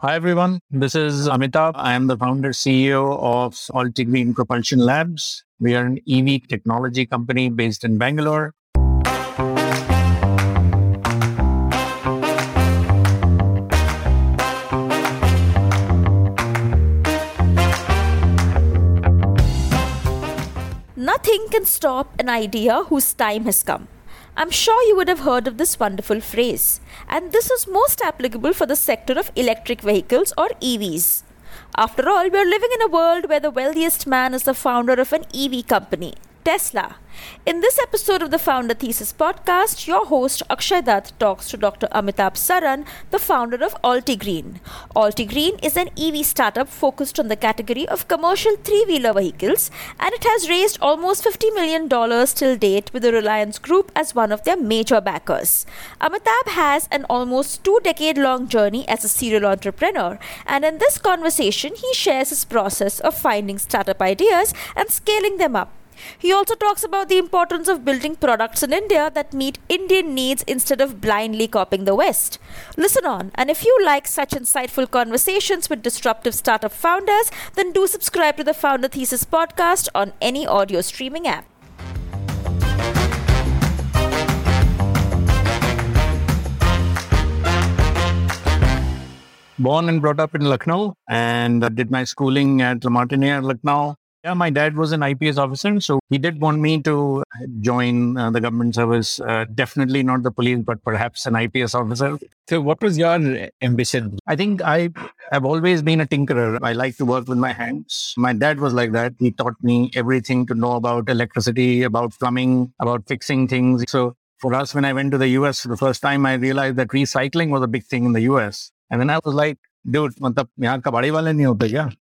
Hi, everyone. This is Amitabh. I am the founder CEO of Altigreen Propulsion Labs. We are an EV technology company based in Bangalore. Nothing can stop an idea whose time has come. I'm sure you would have heard of this wonderful phrase, and this is most applicable for the sector of electric vehicles or EVs. After all, we are living in a world where the wealthiest man is the founder of an EV company, Tesla. In this episode of the Founder Thesis podcast, your host Akshay Dutt talks to Dr. Amitabh Saran, the founder of Altigreen. Altigreen is an EV startup focused on the category of commercial three-wheeler vehicles, and it has raised almost $50 million till date with the Reliance Group as one of their major backers. Amitabh has an almost two-decade-long journey as a serial entrepreneur, and in this conversation, he shares his process of finding startup ideas and scaling them up. He also talks about the importance of building products in India that meet Indian needs instead of blindly copying the West. Listen on, and if you like such insightful conversations with disruptive startup founders, then do subscribe to the Founder Thesis podcast on any audio streaming app. Born and brought up in Lucknow and did my schooling at La Martiniere, Lucknow. Yeah, my dad was an IPS officer, so he did want me to join uh, the government service. Uh, definitely not the police, but perhaps an IPS officer. So, what was your ambition? I think I have always been a tinkerer. I like to work with my hands. My dad was like that. He taught me everything to know about electricity, about plumbing, about fixing things. So, for us, when I went to the US for the first time, I realized that recycling was a big thing in the US. And then I was like, dude.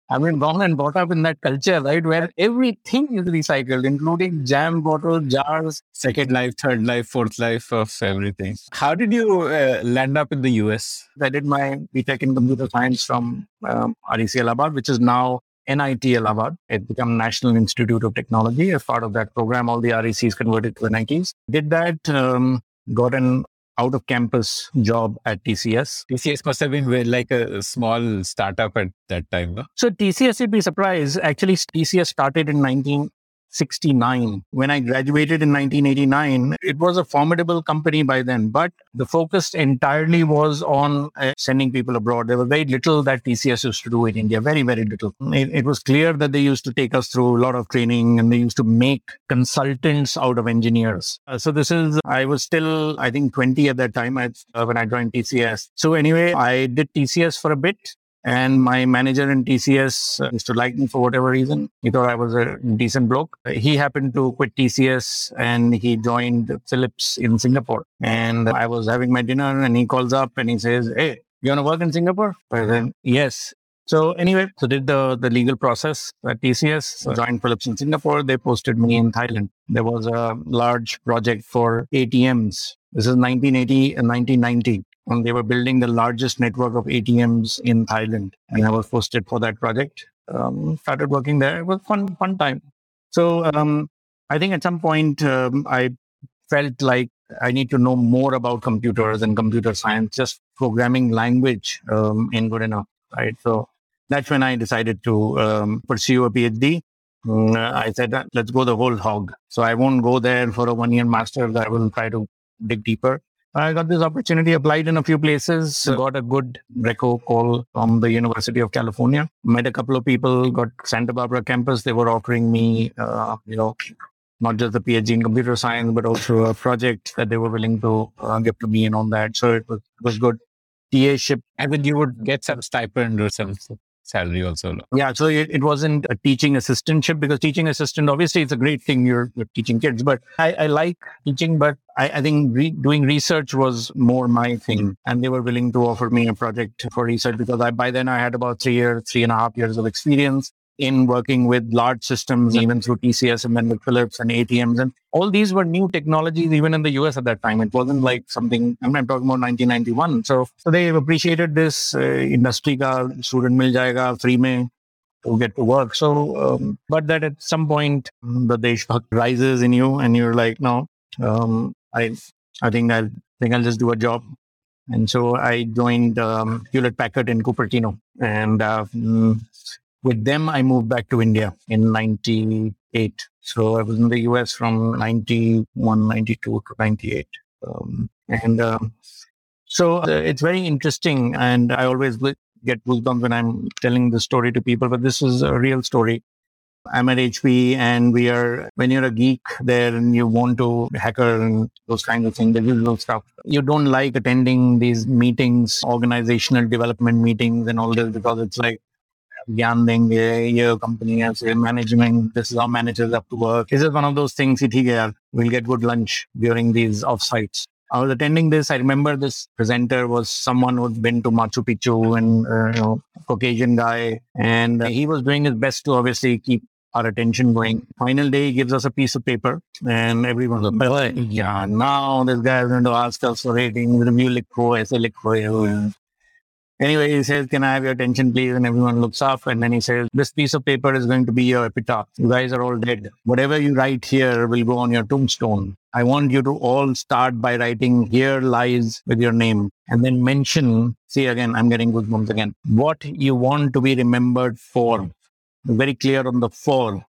I mean, born and brought up in that culture, right, where everything is recycled, including jam bottles, jars. Second life, third life, fourth life of everything. How did you uh, land up in the US? I did my BTech in computer science from um, REC Allahabad, which is now NIT Allahabad. It became National Institute of Technology. As part of that program, all the RECs converted to NITs. Did that, um, got an out of campus job at TCS. TCS must have been like a small startup at that time. No? So TCS, you'd be surprised. Actually, TCS started in 19, 69. When I graduated in 1989, it was a formidable company by then, but the focus entirely was on uh, sending people abroad. There was very little that TCS used to do in India, very, very little. It, it, was clear that they used to take us through a lot of training and they used to make consultants out of engineers. Uh, so this is, I was still, I think 20 at that time uh, when I joined TCS. So anyway, I did TCS for a bit. And my manager in TCS uh, used for whatever reason. He thought I was a decent bloke. He happened to quit TCS and he joined Philips in Singapore. And I was having my dinner and he calls up and he says, Hey, you want to work in Singapore? I said, Yes. So anyway, so did the, the legal process at TCS, joined Philips in Singapore. They posted me in Thailand. There was a large project for ATMs. This is 1980 and 1990 and they were building the largest network of ATMs in Thailand. And I was posted for that project. Um, started working there. It was fun, fun time. So um, I think at some point um, I felt like I need to know more about computers and computer science. Just programming language um, ain't good enough, right? So that's when I decided to um, pursue a PhD. Mm, I said, let's go the whole hog. So I won't go there for a one year master's. I will try to dig deeper. I got this opportunity, applied in a few places, got a good reco call from the University of California. Met a couple of people, got Santa Barbara campus. They were offering me, uh, you know, not just the PhD in computer science, but also a project that they were willing to uh, give to me and on that. So it was it was good. TA ship. And then you would get some stipend or something salary also. Yeah, so it, it wasn't a teaching assistantship because teaching assistant, obviously, it's a great thing you're, you're teaching kids, but I, I like teaching, but I, I think re- doing research was more my thing. Mm-hmm. And they were willing to offer me a project for research because I, by then I had about three years, three and a half years of experience in working with large systems, even through TCS and then with Philips and ATMs. And all these were new technologies, even in the US at that time. It wasn't like something, I'm talking about 1991. So, so they appreciated this uh, industry ka student mil jayega free mein to get to work. So, um, but that at some point the Deshbhakt rises in you and you're like, no, um, I, I think I'll think I'll just do a job And so I joined um, Hewlett Packard in Cupertino. And uh, mm, with them, I moved back to India in 98. So I was in the US from 91, 92 to 98. Um, and um, so uh, it's very interesting. And I always get goosebumps when I'm telling the story to people, but this is a real story. I'm at HP and we are, when you're a geek there and you want to hacker and those kinds of things, the usual stuff, you don't like attending these meetings, organizational development meetings and all this because it's like, gambling your company has management, this is how managers have to work. Is it one of those things, we'll get good lunch during these offsites. I was attending this. I remember this presenter was someone who'd been to Machu Picchu and, uh, you know, Caucasian guy. And he was doing his best to obviously keep our attention going. Final day, he gives us a piece of paper and everyone's like, yeah, now this guy is going to ask us for rating, review LICRO, SA LICRO. Anyway, he says, Can I have your attention, please? And everyone looks up. And then he says, This piece of paper is going to be your epitaph. You guys are all dead. Whatever you write here will go on your tombstone. I want you to all start by writing here lies with your name and then mention, see again, I'm getting goosebumps again, what you want to be remembered for. Very clear on the for.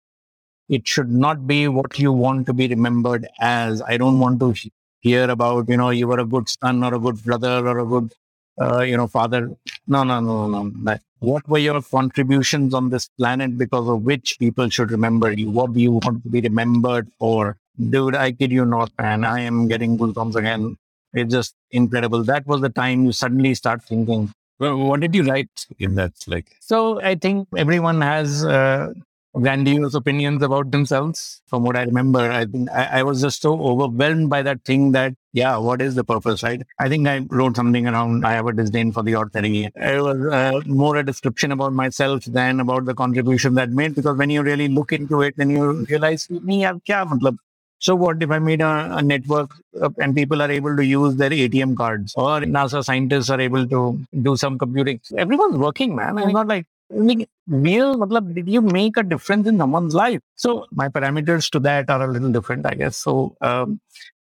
It should not be what you want to be remembered as. I don't want to hear about, you know, you were a good son or a good brother or a good uh, you know, father, no, no, no, no. no. What were your contributions on this planet because of which people should remember you? What do you want to be remembered for? Dude, I kid you not, man. I am getting goosebumps again. It's just incredible. That was the time you suddenly start thinking. Well, what did you write in that? Like, so I think everyone has uh, grandiose opinions about themselves. From what I remember, I think I, I, was just so overwhelmed by that thing that, yeah, what is the purpose, right? I think I wrote something around, I have a disdain for the ordinary. It was uh, more a description about myself than about the contribution that made, because when you really look into it, then you realize, me, matlab? So what if I made a, a network uh, and people are able to use their ATM cards or NASA scientists are able to do some computing? Everyone's working, man. It's not like real matlab, did you make a difference in someone's life? So my parameters to that are a little different i guess. So um,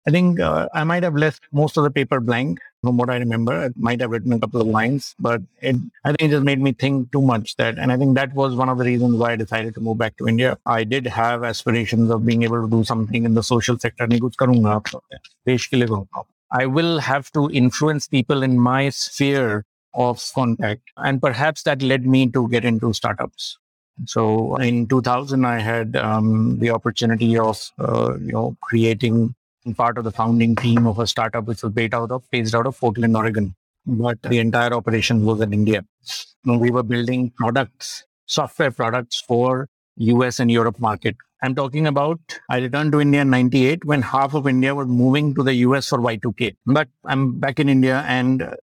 i think uh, i might have left most of the paper blank from what i remember. I might have written a couple of lines but it i think it just made me think too much that and i think that was one of the reasons why i decided to move back to india. I did have aspirations of being able to do something in the social sector I will have to influence people in my sphere of contact. And perhaps that led me to get into startups. So in 2000, I had um, the opportunity of, uh, you know, creating part of the founding team of a startup which was based out of, based out of Portland, Oregon. But the entire operation was in India. we were building products, software products for US and Europe market. I'm talking about, I returned to India in 98 when half of India was moving to the US for Y2K. But I'm back in India and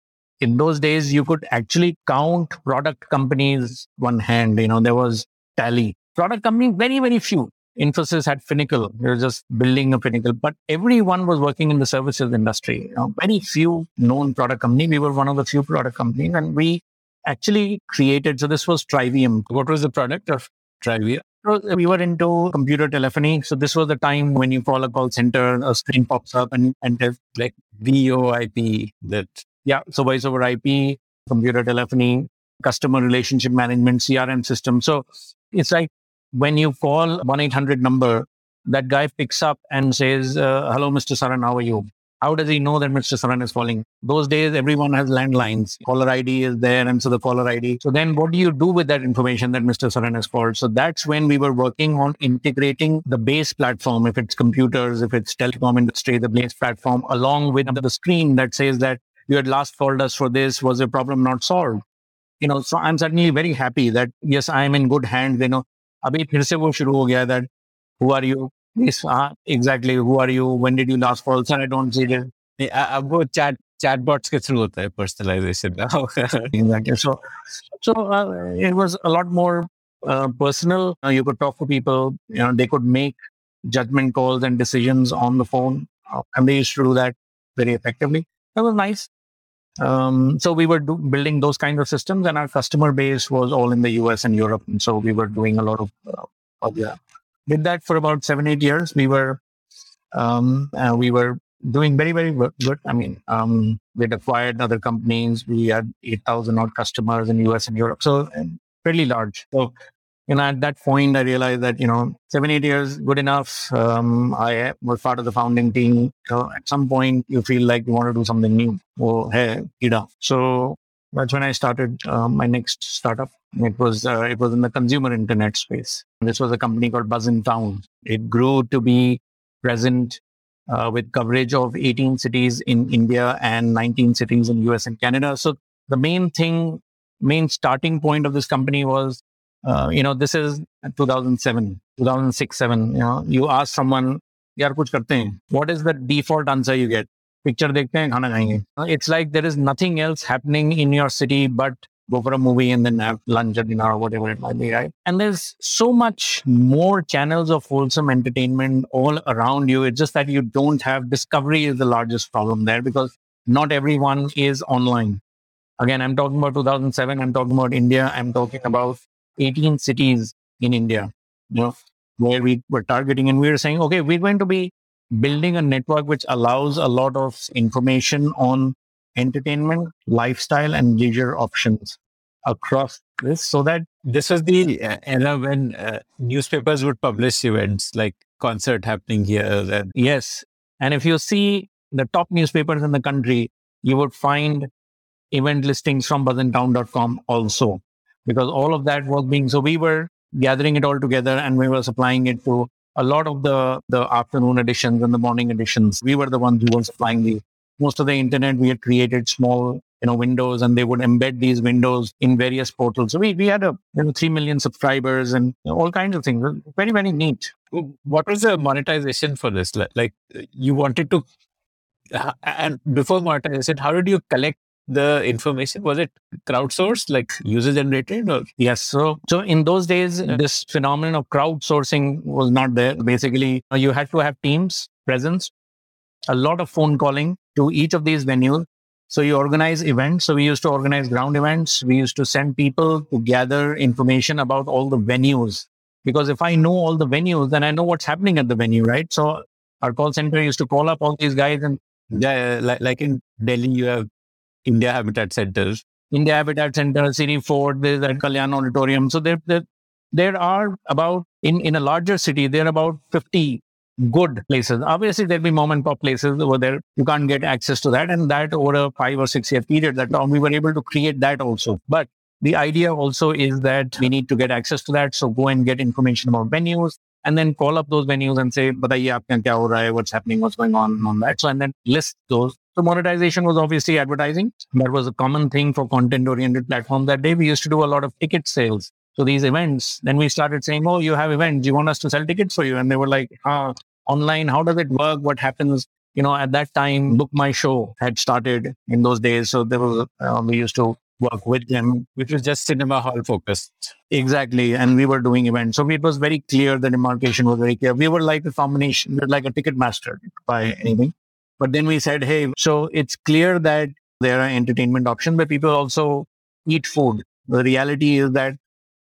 in those days you could actually count product companies one hand you know there was tally. Product companies very very few. Infosys had finacle they were just building a finacle but everyone was working in the services industry you know, very few known product company. We were one of the few product companies and we actually created so this was trivium. What was the product of trivium? We were into computer telephony. So this was the time when you call a call center, a screen pops up and, and like VoIP that yeah. So voice over IP, computer telephony, customer relationship management, CRM system. So it's like when you call 1 800 number, that guy picks up and says, uh, Hello, Mr. Saran, how are you? How does he know that Mr. Saran is calling? Those days, everyone has landlines. Caller ID is there, and so the caller ID. So then, what do you do with that information that Mr. Saran has called? So that's when we were working on integrating the base platform. If it's computers, if it's telecom industry, the base platform, along with the screen that says that you had last called us for this. Was your problem not solved? You know, so I'm certainly very happy that yes, I am in good hands. You know, अभी फिर से वो शुरू हो गया that who are you? Yes, uh, exactly. Who are you? When did you last call? Sir, I don't see it. अब वो chat chatbots के through होता है personalization now. exactly. So, so uh, it was a lot more uh, personal. Uh, you could talk to people. You know, they could make judgment calls and decisions on the phone, uh, and they used to do that very effectively. That was nice. um, so we were do- building those kinds of systems, and our customer base was all in the US and Europe. And so we were doing a lot of, uh, of yeah. Did that for about seven, eight years. We were um, uh, we were doing very, very good. I mean, um, we'd acquired other companies. We had 8,000 odd customers in US and Europe. So fairly large. So, you know, at that point, I realized that, you know, seven, eight years, good enough. Um, I was part of the founding team. So at some point, you feel like you want to do something new. Oh, hey. So that's when I started uh, my next startup. It was uh, it was in the consumer internet space. This was a company called Buzz in Town. It grew to be present uh, with coverage of 18 cities in India and 19 cities in US and Canada. So the main thing, main starting point of this company was, uh, you know, this is 2007, 2006, seven. You know, you ask someone, "Yaar kuch karte hain." What is the default answer you get? Picture देखते हैं खाना खाएंगे it's like there is nothing else happening in your city but go for a movie and then have lunch at dinner or whatever it might be, right? And there's so much more channels of wholesome entertainment all around you. It's just that you don't have discovery is the largest problem there because not everyone is online. Again, I'm talking about 2007. I'm talking about India. I'm talking about 18 cities in India, you know, where we were targeting and we were saying, okay, we're going to be building a network which allows a lot of information on entertainment, lifestyle, and leisure options across this so that this was the uh, era when uh, newspapers would publish events like concert happening here and yes. And if you see the top newspapers in the country you would find event listings from buzzintown.com also because all of that was being so we were gathering it all together and we were supplying it to a lot of the the afternoon editions and the morning editions, we were the ones who were supplying the most of the internet. We had created small you know windows and they would embed these windows in various portals. So we, we had a you know three million subscribers and all kinds of things. Very very neat. What was the monetization for this? Like you wanted to, and before monetization, how did you collect the information? Was it crowdsourced, like user generated? Or? Yes. So, so in those days, yeah. this phenomenon of crowdsourcing was not there. Basically, uh, you had to have teams presence, a lot of phone calling to each of these venues. So you organize events. So we used to organize ground events. We used to send people to gather information about all the venues. Because if I know all the venues, then I know what's happening at the venue, right? So our call center used to call up all these guys and yeah, like, like in Delhi, you have India Habitat Centers, India Habitat Center, Siri Fort, there's at Kalyan Auditorium. So there, there, there are about, in, in a larger city, there are about 50 good places. Obviously, there'll be mom and pop places over there. You can't get access to that. And that over a five or six year period, that we were able to create that also. But the idea also is that we need to get access to that. So go and get information about venues and then call up those venues and say, kya hai, what's happening, what's going on on that. So, and then list those so monetization was obviously advertising. That was a common thing for content oriented platforms that day. We used to do a lot of ticket sales. So these events, then we started saying, Oh, you have events. You want us to sell tickets for you? And they were like, ah, online, how does it work? What happens? You know, at that time, Book My Show had started in those days. So there was, uh, we used to work with them, which was just cinema hall focused. Exactly. And we were doing events. So it was very clear, the demarcation was very clear. We were like a combination, we were like a ticket master by anything. But then we said, hey, so it's clear that there are entertainment options, but people also eat food. The reality is that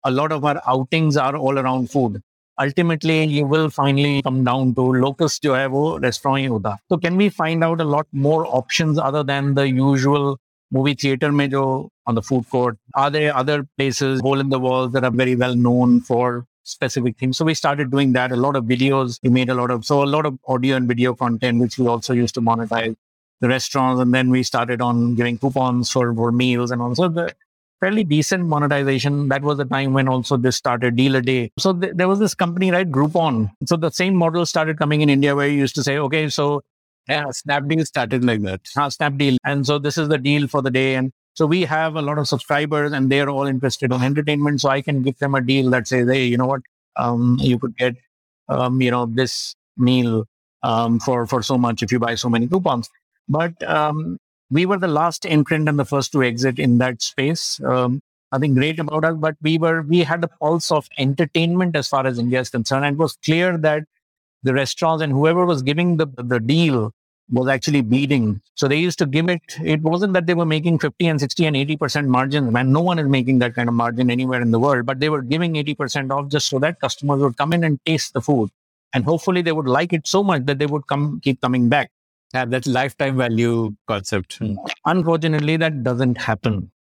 a lot of our outings are all around food. Ultimately, you will finally come down to locus jo hai wo restaurant hota. So can we find out a lot more options other than the usual movie theater mein jo on the food court? Are there other places, hole in the walls that are very well known for specific things. So we started doing that. A lot of videos. We made a lot of so a lot of audio and video content, which we also used to monetize the restaurants. And then we started on giving coupons for, for meals and also the fairly decent monetization. That was the time when also this started deal a day. So th- there was this company, right? Groupon. So the same model started coming in India where you used to say, okay, so yeah, Snapdeal started like that. Uh, Snapdeal. And so this is the deal for the day. And so we have a lot of subscribers and they're all interested in entertainment. So I can give them a deal that says, hey, you know what? Um, you could get, um, you know, this meal um, for, for so much if you buy so many coupons. But um, we were the last entrant and the first to exit in that space. Um, nothing great about us, but we were, we had the pulse of entertainment as far as India is concerned. And it was clear that the restaurants and whoever was giving the, the deal was actually bleeding. So they used to give it, it wasn't that they were making 50 and 60 and 80% margins, man. No one is making that kind of margin anywhere in the world, but they were giving 80% off just so that customers would come in and taste the food. And hopefully they would like it so much that they would come, keep coming back. Yeah, that lifetime value concept. Hmm. Unfortunately, that doesn't happen.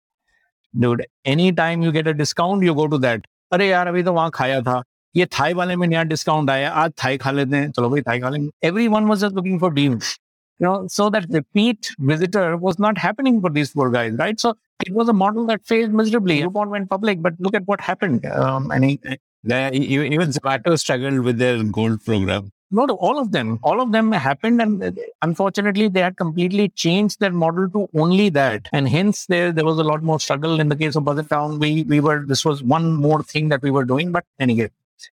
Dude, anytime you get a discount, you go to that. अरे यार अभी तो वहां खाया था ये Thai वाले में नया डिस्काउंट आया आज थाई खा लेते हैं चलो भाई थाई खा लेंगे everyone was just looking for deals you know, so that repeat visitor was not happening for these poor guys, right? So it was a model that failed miserably. Groupon went public, but look at what happened. Um, and he, yeah, even Zomato struggled with their gold program. No, all of them. All of them happened, and uh, unfortunately, they had completely changed their model to only that, and hence there there was a lot more struggle. In the case of Buzz in Town, we we were this was one more thing that we were doing, but anyway,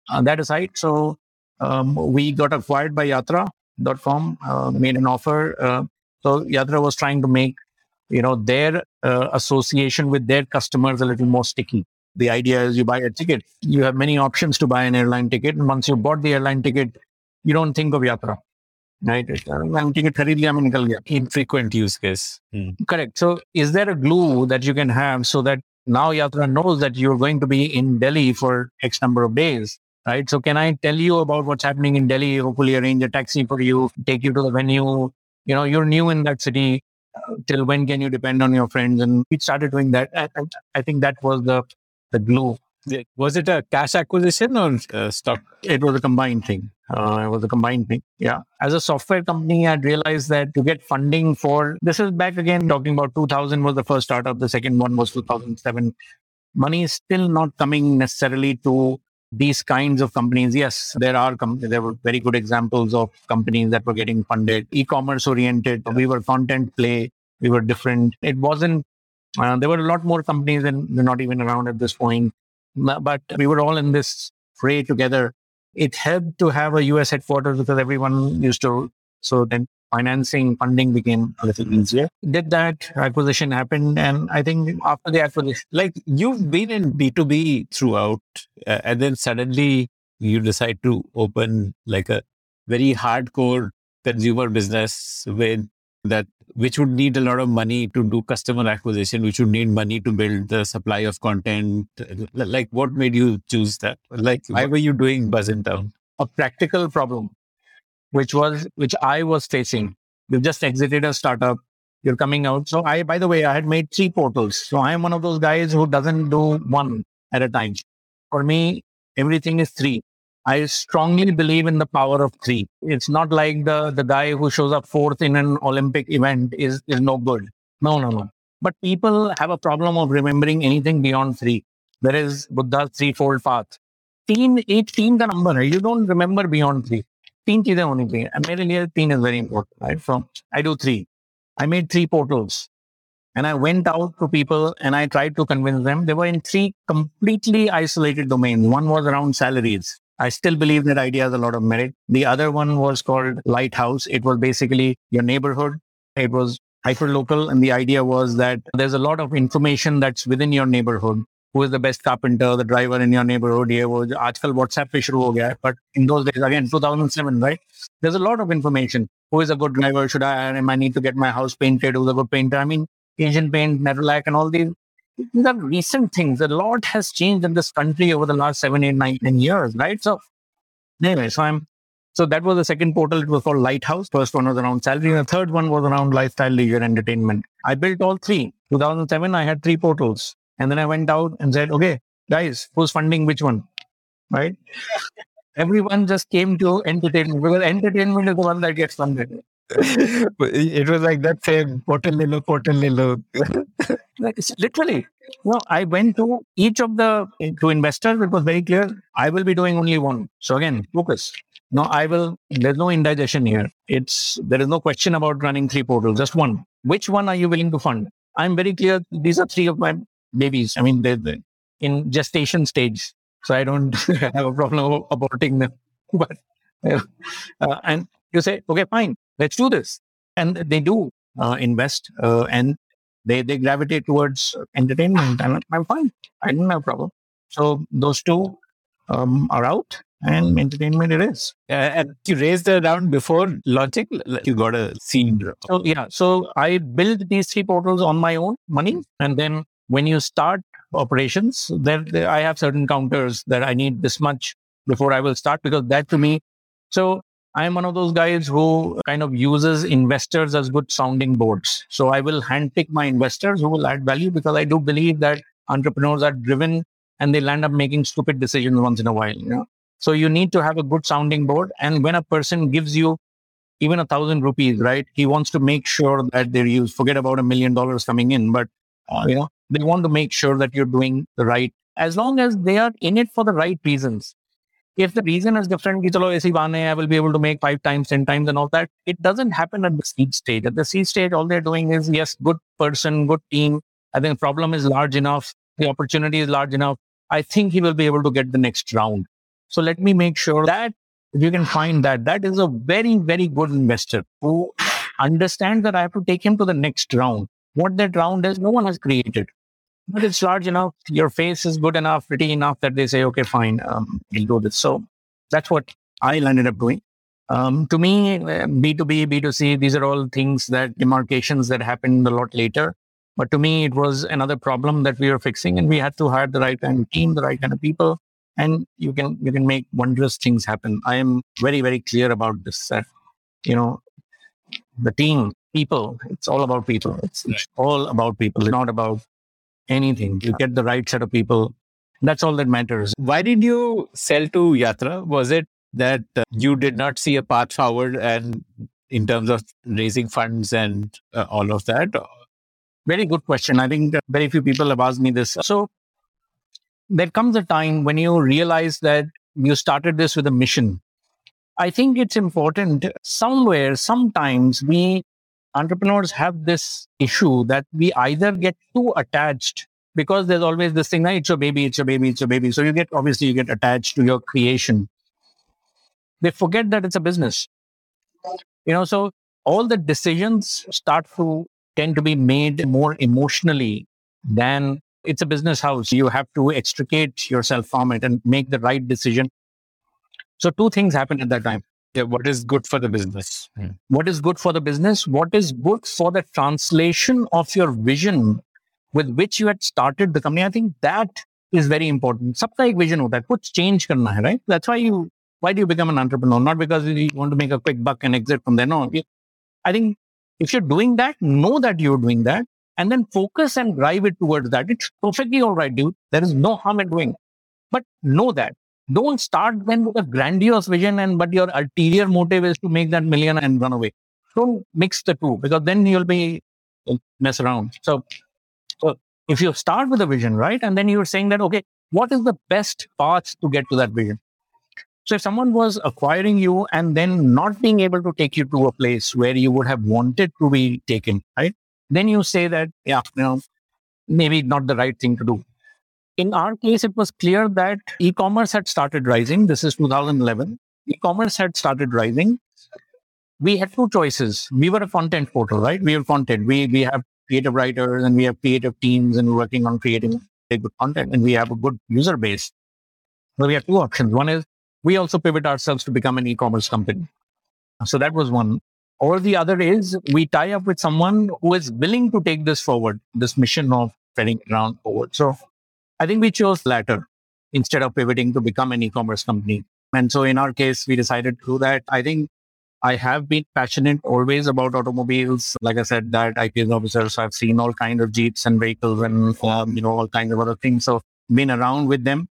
uh, that aside, so um, we got acquired by dot uh, made an offer. Uh, so Yatra was trying to make, you know, their uh, association with their customers a little more sticky. The idea is you buy a ticket, you have many options to buy an airline ticket. And once you bought the airline ticket, you don't think of Yatra. Right? Airline ticket khareed liya, main nikal. Infrequent use case. Hmm. Correct. So is there a glue that you can have so that now Yatra knows that you're going to be in Delhi for X number of days right so can i tell you about what's happening in delhi hopefully arrange a taxi for you take you to the venue you know you're new in that city uh, till when can you depend on your friends and we started doing that I, I, I think that was the the glue was it a cash acquisition or uh, stock? It was a combined thing. Uh, it was a combined thing. Yeah. As a software company, I'd realized that to get funding for this is back again talking about 2000 was the first startup. The second one was 2007. Money is still not coming necessarily to these kinds of companies. Yes, there are com- there were very good examples of companies that were getting funded, e-commerce oriented. We were content play. We were different. It wasn't. Uh, there were a lot more companies and they're not even around at this point but we were all in this fray together. It helped to have a US headquarters because everyone used to. So then financing, funding became a little easier. Did that acquisition happen? And I think after the acquisition, like you've been in B2B throughout, uh, and then suddenly you decide to open like a very hardcore consumer business with that which would need a lot of money to do customer acquisition, which would need money to build the supply of content. Like, what made you choose that? Like, why were you doing Buzz in Town? A practical problem, which was which I was facing. You've just exited a startup. You're coming out. So I, by the way, I had made three portals. So I am one of those guys who doesn't do one at a time. For me, everything is three. I strongly believe in the power of three. It's not like the, the guy who shows up fourth in an Olympic event is, is no good. No, no, no. But people have a problem of remembering anything beyond three. There is Buddha's threefold path. Team, eight, teen the number You don't remember beyond three. Teen चीजें होनी चाहिए मेरे लिए तीन is very important right so I do three I made three portals and I went out to people and I tried to convince them they were in three completely isolated domains one was around salaries I still believe that idea has a lot of merit. The other one was called Lighthouse. It was basically your neighborhood. It was hyper local. And the idea was that there's a lot of information that's within your neighborhood. Who is the best carpenter, the driver in your neighborhood? ये वो आजकल WhatsApp पे शुरू हो गया But in those days, again, 2007, right? There's a lot of information. Who is a good driver? Should I hire him? I need to get my house painted. Who's a good painter? I mean, Asian paint, Nerolac, and all these these are recent things. A lot has changed in this country over the last seven, eight, nine, ten years, right? So anyway, so I'm so that was the second portal. It was called Lighthouse. First one was around salary, and the third one was around lifestyle, leisure, entertainment. I built all three. 2007, I had three portals, and then I went out and said, "Okay, guys, who's funding which one?" Right? Everyone just came to entertainment because entertainment is the one that gets funded it was like that same portal portal literally. No, I went to each of the eh, to investors. It was very clear. I will be doing only one. So again, focus. No, I will. There's no indigestion here. It's there is no question about running three portals. Just one. Which one are you willing to fund? I'm very clear. These are three of my babies. I mean, they're, they're in gestation stage, so I don't have a problem aborting them. But uh, and you say, okay, fine let's do this. And they do uh, invest uh, and they, they gravitate towards entertainment. And I'm fine. I don't have a problem. So those two um, are out and entertainment it is. Uh, and you raised the round before launching, you got a seed. So yeah, so I built these three portals on my own money, and then when you start operations, there, there I have certain counters that I need this much before I will start because that to me. So I am one of those guys who kind of uses investors as good sounding boards. So I will handpick my investors who will add value because I do believe that entrepreneurs are driven and they'll end up making stupid decisions once in a while. You know? So you need to have a good sounding board. And when a person gives you even a thousand rupees, right? He wants to make sure that they're used. Forget about a million dollars coming in, but uh, you know they want to make sure that you're doing the right. As long as they are in it for the right reasons. If the reason is different, I will be able to make five times, ten times, and all that. It doesn't happen at the seed stage. At the seed stage, all they're doing is yes, good person, good team. I think the problem is large enough. The opportunity is large enough. I think he will be able to get the next round. So let me make sure that if you can find that, that is a very, very good investor who understands that I have to take him to the next round. What that round is, no one has created. But it's large enough, your face is good enough, pretty enough that they say, okay, fine, um, we'll do this. So that's what I ended up doing. Um, to me, B2B, B2C, these are all things that demarcations that happened a lot later. But to me, it was another problem that we were fixing, and we had to hire the right kind of team, the right kind of people, and you can you can make wondrous things happen. I am very very clear about this. That you know, the team, people. It's all about people. It's, it's all about people. It's not about anything. You get the right set of people. That's all that matters. Why did you sell to Yatra? Was it that uh, you did not see a path forward and in terms of raising funds and uh, all of that? Very good question. I think very few people have asked me this. So there comes a time when you realize that you started this with a mission. I think it's important somewhere, sometimes we entrepreneurs have this issue that we either get too attached because there's always this thing, it's your baby, it's your baby, it's your baby. So you get, obviously, you get attached to your creation. They forget that it's a business. You know, so all the decisions start to tend to be made more emotionally than it's a business house. You have to extricate yourself from it and make the right decision. So, two things happen at that time. Yeah, what is good for the business? Mm. What is good for the business? What is good for the translation of your vision with which you had started the company? I think that is very important. Sabka vision hota that, kuch change karna right? That's why you, why do you become an entrepreneur? Not because you want to make a quick buck and exit from there. No, I think if you're doing that, know that you're doing that and then focus and drive it towards that. It's perfectly all right, dude. There is no harm in doing it. But know that don't start then with a grandiose vision and but your ulterior motive is to make that million and run away. Don't mix the two because then you'll be uh, mess around. So, so if you start with a vision, right, and then you're saying that okay, what is the best path to get to that vision? So if someone was acquiring you and then not being able to take you to a place where you would have wanted to be taken, right? then you say that, yeah, you know, maybe not the right thing to do. In our case, it was clear that e commerce had started rising. This is 2011. E commerce had started rising. We had two choices. We were a content portal, right? We were content. We, we have creative writers and we have creative teams and working on creating good content and we have a good user base. So we have two options. One is we also pivot ourselves to become an e-commerce company. So that was one. Or the other is we tie up with someone who is willing to take this forward, this mission of spreading around forward. So I think we chose latter instead of pivoting to become an e-commerce company. And so in our case, we decided to do that. I think I have been passionate always about automobiles. Like I said, that IPS officer, so I've seen all kinds of Jeeps and vehicles and, um, you know, all kinds of other things. So been around with them.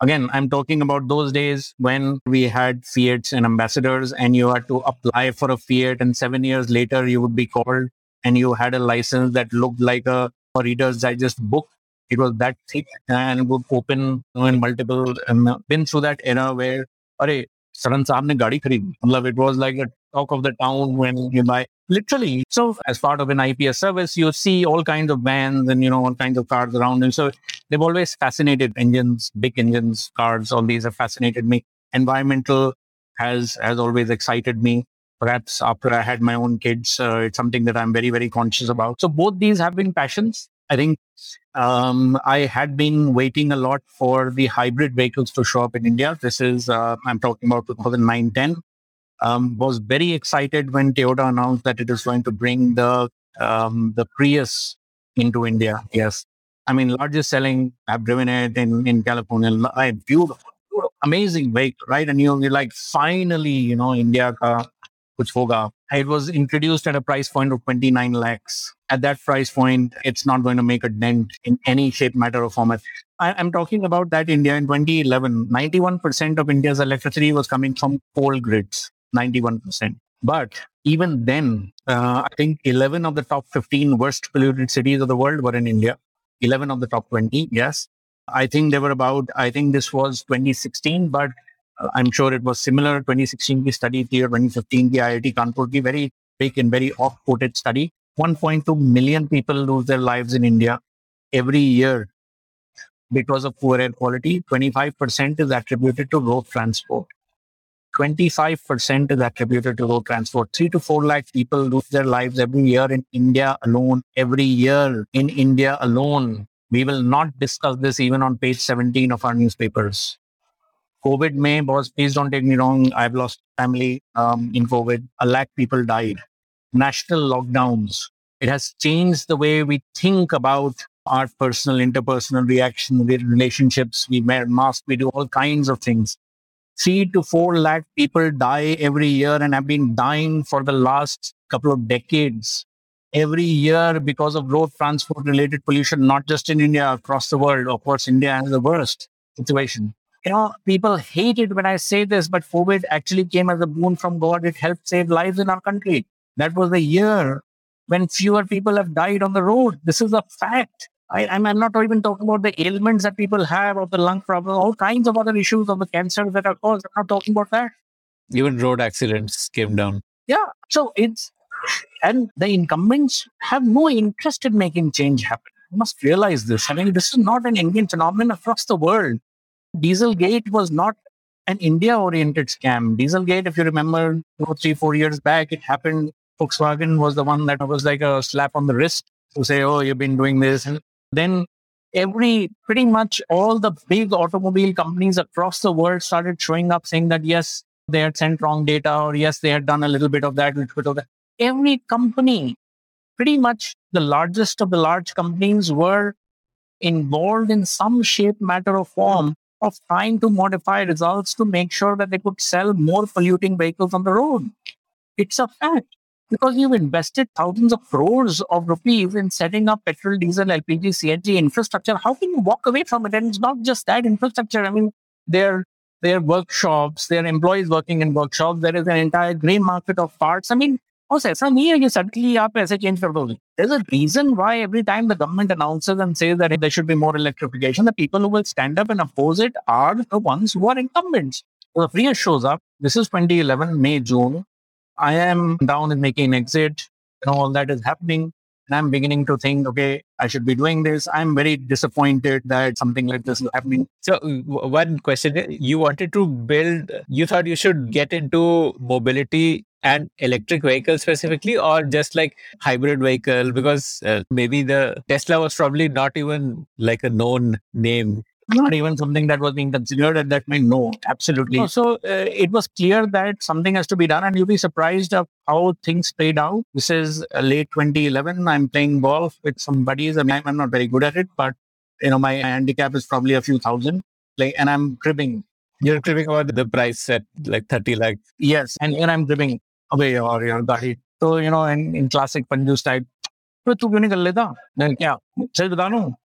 Again, I'm talking about those days when we had Fiats and ambassadors, and you had to apply for a Fiat, and seven years later, you would be called and you had a license that looked like a, a Reader's Digest book. It was that thick and would open you know, in multiple. Um, been through that era where, अरे सरण साहब ने गाड़ी खरीदी मतलब it was like a talk of the town when you buy literally. So as part of an IPS service, you see all kinds of vans and, you know, all kinds of cars around. And so they've always fascinated engines, big engines, cars, all these have fascinated me. Environmental has, has always excited me. Perhaps after I had my own kids, uh, it's something that I'm very, very conscious about. So both these have been passions. I think um, I had been waiting a lot for the hybrid vehicles to show up in India. This is, uh, I'm talking about 2009 10 um, was very excited when Toyota announced that it is going to bring the um, the Prius into India. Yes, I mean largest selling. I've driven it in in California. I beautiful, beautiful. amazing vehicle, right? And you're, you're like, finally, you know, India ka kuch hoga. It was introduced at a price point of 29 lakhs. At that price point, it's not going to make a dent in any shape, matter, or format. I, am talking about that India in 2011. 91% of India's electricity was coming from coal grids. 91%. But even then, uh, I think 11 of the top 15 worst polluted cities of the world were in India. 11 of the top 20, yes. I think they were about, I think this was 2016, but I'm sure it was similar. 2016 की study थी 2015 की IIT Kanpur की very big and very oft-quoted study. 1.2 million people lose their lives in India every year because of poor air quality. 25% is attributed to road transport. 25% is attributed to road transport. Three to four lakh people lose their lives every year in India alone. Every year in India alone. We will not discuss this even on page 17 of our newspapers. COVID may was, please don't take me wrong. I've lost family um, in COVID. A lakh people died. National lockdowns. It has changed the way we think about our personal, interpersonal reaction, relationships. We wear masks. We do all kinds of things three to four lakh people die every year and have been dying for the last couple of decades every year because of road transport related pollution, not just in India, across the world. Of course, India has the worst situation. You know, people hate it when I say this, but COVID actually came as a boon from God. It helped save lives in our country. That was the year when fewer people have died on the road. This is a fact. I, am not even talking about the ailments that people have or the lung problem, all kinds of other issues of the cancers that are caused. I'm not talking about that. Even road accidents came down. Yeah. So it's, and the incumbents have no interest in making change happen. You must realize this. I mean, this is not an Indian phenomenon across the world. Dieselgate was not an India oriented scam. Dieselgate, if you remember, two, three, four years back, it happened. Volkswagen was the one that was like a slap on the wrist to say, oh, you've been doing this. And then every pretty much all the big automobile companies across the world started showing up saying that yes they had sent wrong data or yes they had done a little bit of that little bit of that every company pretty much the largest of the large companies were involved in some shape matter or form of trying to modify results to make sure that they could sell more polluting vehicles on the road it's a fact because you've invested thousands of crores of rupees in setting up petrol, diesel, LPG, CNG infrastructure. How can you walk away from it? And it's not just that infrastructure. I mean, there are workshops, there are employees working in workshops. There is an entire green market of parts. I mean, Oh, also, from here, you suddenly are as a change for building. There's a reason why every time the government announces and says that there should be more electrification, the people who will stand up and oppose it are the ones who are incumbents. So the shows up. This is 2011, May, June. I am down and making an exit. You know, all that is happening. And I'm beginning to think, okay, I should be doing this. I'm very disappointed that something like this is happening. So, one question you wanted to build, you thought you should get into mobility and electric vehicle specifically, or just like hybrid vehicle? Because uh, maybe the Tesla was probably not even like a known name not even something that was being considered at that time. No, absolutely. So uh, it was clear that something has to be done, and you'll be surprised of how things played out. This is uh, late 2011. I'm playing golf with some buddies. I mean, I'm not very good at it, but you know, my handicap is probably a few thousand. Like, and I'm cribbing. You're cribbing about the price at like 30 lakh. Yes, and here I'm cribbing away your your body. So you know, in, in classic Panju style, तो तू क्यों नहीं कर लेता क्या सही बता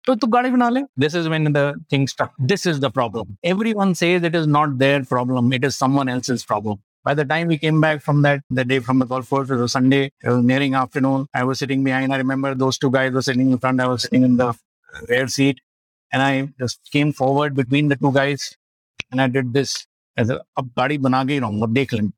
तो तू गाड़ी बना ले this is when the thing stuck this is the problem everyone says it is not their problem it is someone else's problem By the time we came back from that, the day from the golf course, it was Sunday, it was nearing afternoon. I was sitting behind. I remember those two guys were sitting in front. I was sitting in the rear seat. And I just came forward between the two guys and I did this as a.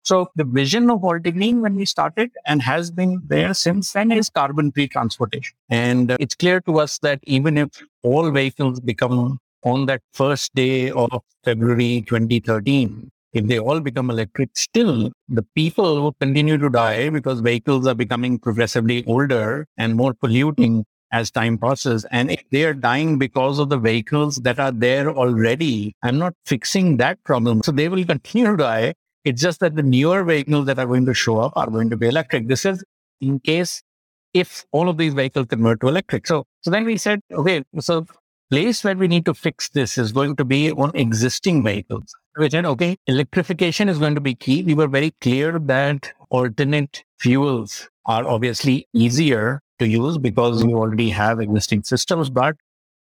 So the vision of Green when we started and has been there since then is carbon free transportation. And uh, it's clear to us that even if all vehicles become on that first day of February 2013, if they all become electric, still the people will continue to die because vehicles are becoming progressively older and more polluting as time passes. And if they are dying because of the vehicles that are there already, I'm not fixing that problem. So they will continue to die. It's just that the newer vehicles that are going to show up are going to be electric. This is in case if all of these vehicles convert to electric. So, so then we said, okay, so place where we need to fix this is going to be on existing vehicles. we said, okay, electrification is going to be key. We were very clear that alternate fuels are obviously easier to use because you already have existing systems, but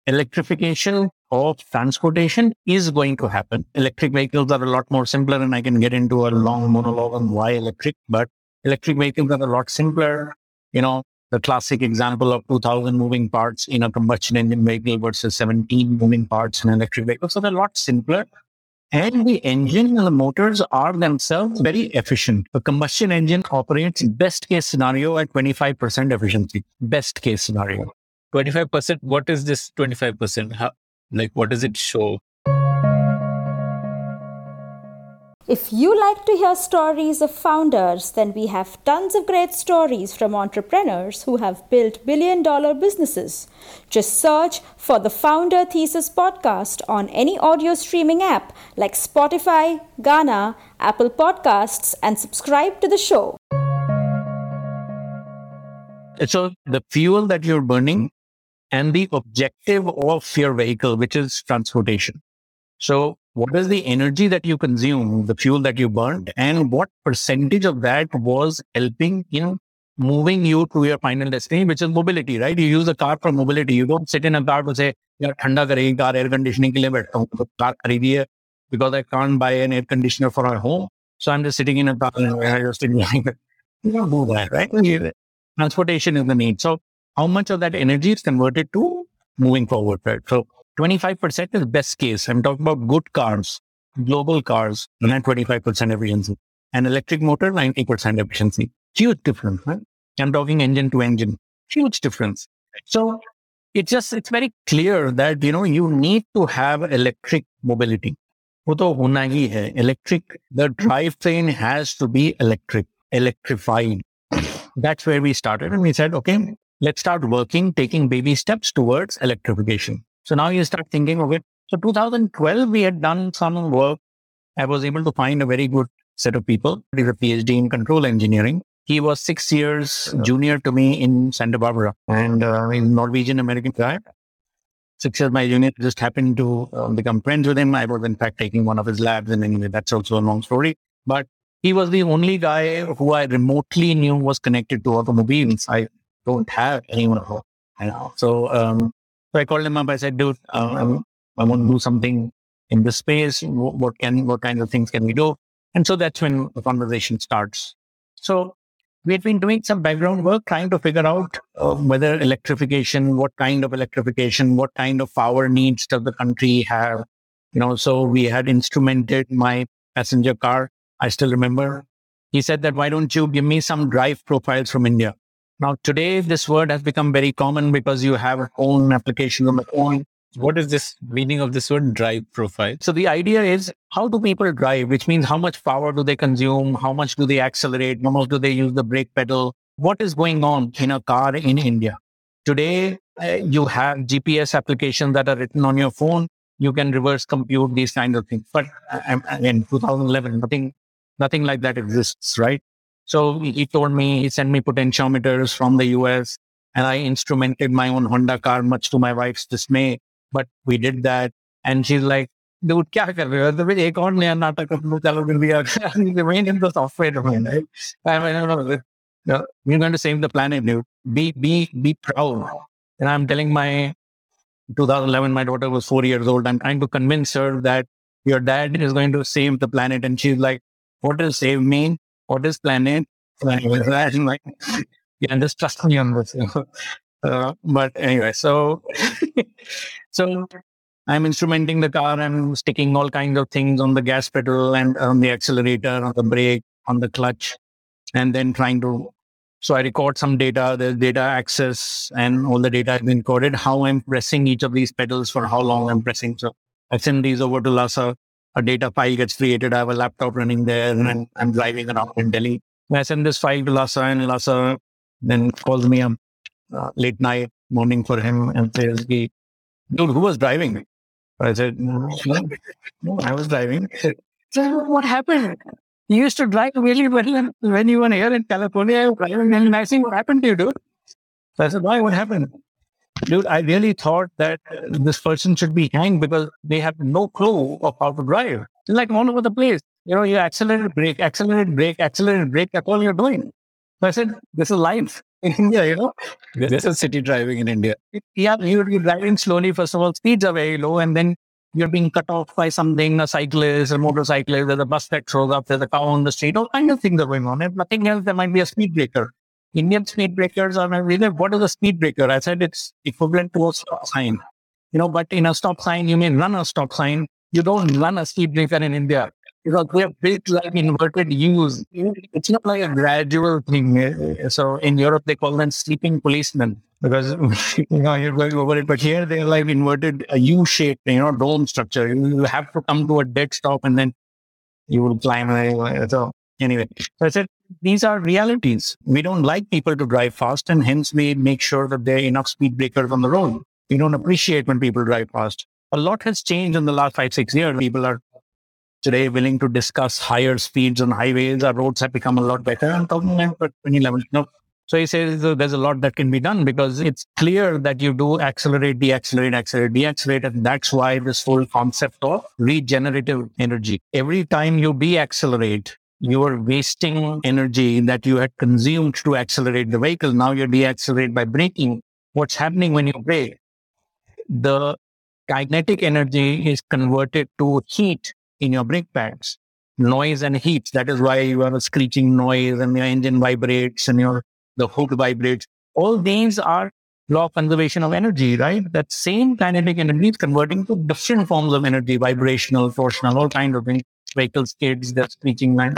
electrification of transportation is going to happen. Electric vehicles are a lot more simpler, and I can get into a long monologue on why electric, but electric vehicles are a lot simpler. You know, the classic example of 2000 moving parts in a combustion engine vehicle versus 17 moving parts in an electric vehicle. So they're a lot simpler. And the engine and the motors are themselves very efficient. A combustion engine operates best case scenario at 25% efficiency. Best case scenario. 25%. What is this 25%? How, like, what does it show? If you like to hear stories of founders, then we have tons of great stories from entrepreneurs who have built billion dollar businesses. Just search for the Founder Thesis podcast on any audio streaming app like Spotify, Gaana, Apple Podcasts, and subscribe to the show. So, the fuel that you're burning and the objective of your vehicle, which is transportation. So, what is the energy that you consume, the fuel that you burned, and what percentage of that was helping in moving you to your final destination, which is mobility, right? You use a car for mobility. You don't sit in a car to say, यार ठंडा करेगी car air conditioning के लिए बैठता हूँ तो car खरीदी है because I can't buy an air conditioner for our home. So I'm just sitting in a car and I just enjoying it. You don't do that, right? Transportation is the need. So how much of that energy is converted to moving forward, right? So 25% is best case. I'm talking about good cars, global cars, and 25% efficiency. An electric motor, 90% efficiency. Huge difference, right? I'm talking engine to engine. Huge difference. So it's just, it's very clear that, you know, you need to have electric mobility. वो तो होना ही है electric the drivetrain has to be electric electrified that's where we started and we said okay let's start working taking baby steps towards electrification so now you start thinking okay so 2012 we had done some work i was able to find a very good set of people he's a phd in control engineering he was six years junior to me in santa barbara and uh, he's norwegian american guy six years my junior just happened to uh, become friends with him. I was in fact taking one of his labs, and anyway, that's also a long story. But he was the only guy who I remotely knew was connected to automobiles. I don't have anyone who I know. So, um, so I called him up. I said, "Dude, uh, I want to do something in this space. What, what can, what kinds of things can we do?" And so that's when the conversation starts. So we had been doing some background work trying to figure out uh, whether electrification, what kind of electrification, what kind of power needs does the country have. You know, so we had instrumented my passenger car. I still remember. He said that, why don't you give me some drive profiles from India? Now, today, this word has become very common because you have your own application on the phone. What is this meaning of this word drive profile? So the idea is how do people drive, which means how much power do they consume? How much do they accelerate? How much do they use the brake pedal? What is going on in a car in India? Today, uh, you have GPS applications that are written on your phone. You can reverse compute these kinds of things. But uh, in 2011, nothing, nothing like that exists, right? So he told me, he sent me potentiometers from the US and I instrumented my own Honda car, much to my wife's dismay. But we did that. And she's like, dude, क्या कर रहे हो तो फिर एक और नया नाटक अपने चालू कर दिया remain in the software domain right I mean, no, no, no, we're going to save the planet dude be be be proud and I'm telling my 2011 my daughter was four years old I'm trying to convince her that your dad is going to save the planet and she's like what does save mean what is planet and like yeah just trust me on this uh, but anyway so so I'm instrumenting the car. I'm sticking all kinds of things on the gas pedal and on the accelerator, on the brake, on the clutch, and then trying to. So I record some data, the data access, and all the data has been recorded. How I'm pressing each of these pedals for how long I'm pressing. So I send these over to Lhasa. A data file gets created. I have a laptop running there, and I'm, driving around in Delhi. I send this file to Lhasa, and Lhasa then calls me up uh, late night morning for him and says, "Dude, who was driving?" I said, no, no, I was driving. So what happened? You used to drive really well when you were here in California. Driving and I think what happened to you, dude? So I said, why? What happened? Dude, I really thought that this person should be hanged because they have no clue of how to drive. It's like all over the place. You know, you accelerate, brake, accelerate, brake, accelerate, brake. That's all you're doing. So I said, this is life in India, you know. This is city driving in India. Yeah, you're, you're driving slowly. First of all, speeds are very low. And then you're being cut off by something, a cyclist, a motorcyclist, there's a bus that shows up, there's a cow on the street, all kinds of things are going on. If nothing else, there might be a speed breaker. Indian speed breakers are really, what is a speed breaker? I said it's equivalent to a stop sign. You know, but in a stop sign, you may run a stop sign. You don't run a speed breaker in India because we have built like inverted U's. It's not like a gradual thing. Eh, so in Europe, they call them sleeping policemen because you know you're going over it. But here they're like inverted a U shaped, you know, dome structure. You have to come to a dead stop and then you will climb. Eh, so anyway, so I said these are realities. We don't like people to drive fast, and hence we make sure that there are enough speed breakers on the road. We don't appreciate when people drive fast. A lot has changed in the last five, six years. People are today willing to discuss higher speeds on highways. Our roads have become a lot better. I'm talking about 2011. No. So he says there's a lot that can be done because it's clear that you do accelerate, deaccelerate, accelerate, deaccelerate. And that's why this whole concept of regenerative energy. Every time you deaccelerate, you are wasting energy that you had consumed to accelerate the vehicle. Now you deaccelerate by braking. What's happening when you brake? The kinetic energy is converted to heat in your brake pads, noise and heat. That is why you have a screeching noise and your engine vibrates and your the hood vibrates. All these are law of conservation of energy, right? That same kinetic energy is converting to different forms of energy, vibrational, torsional, all kind of things. Vehicle skids, the screeching line.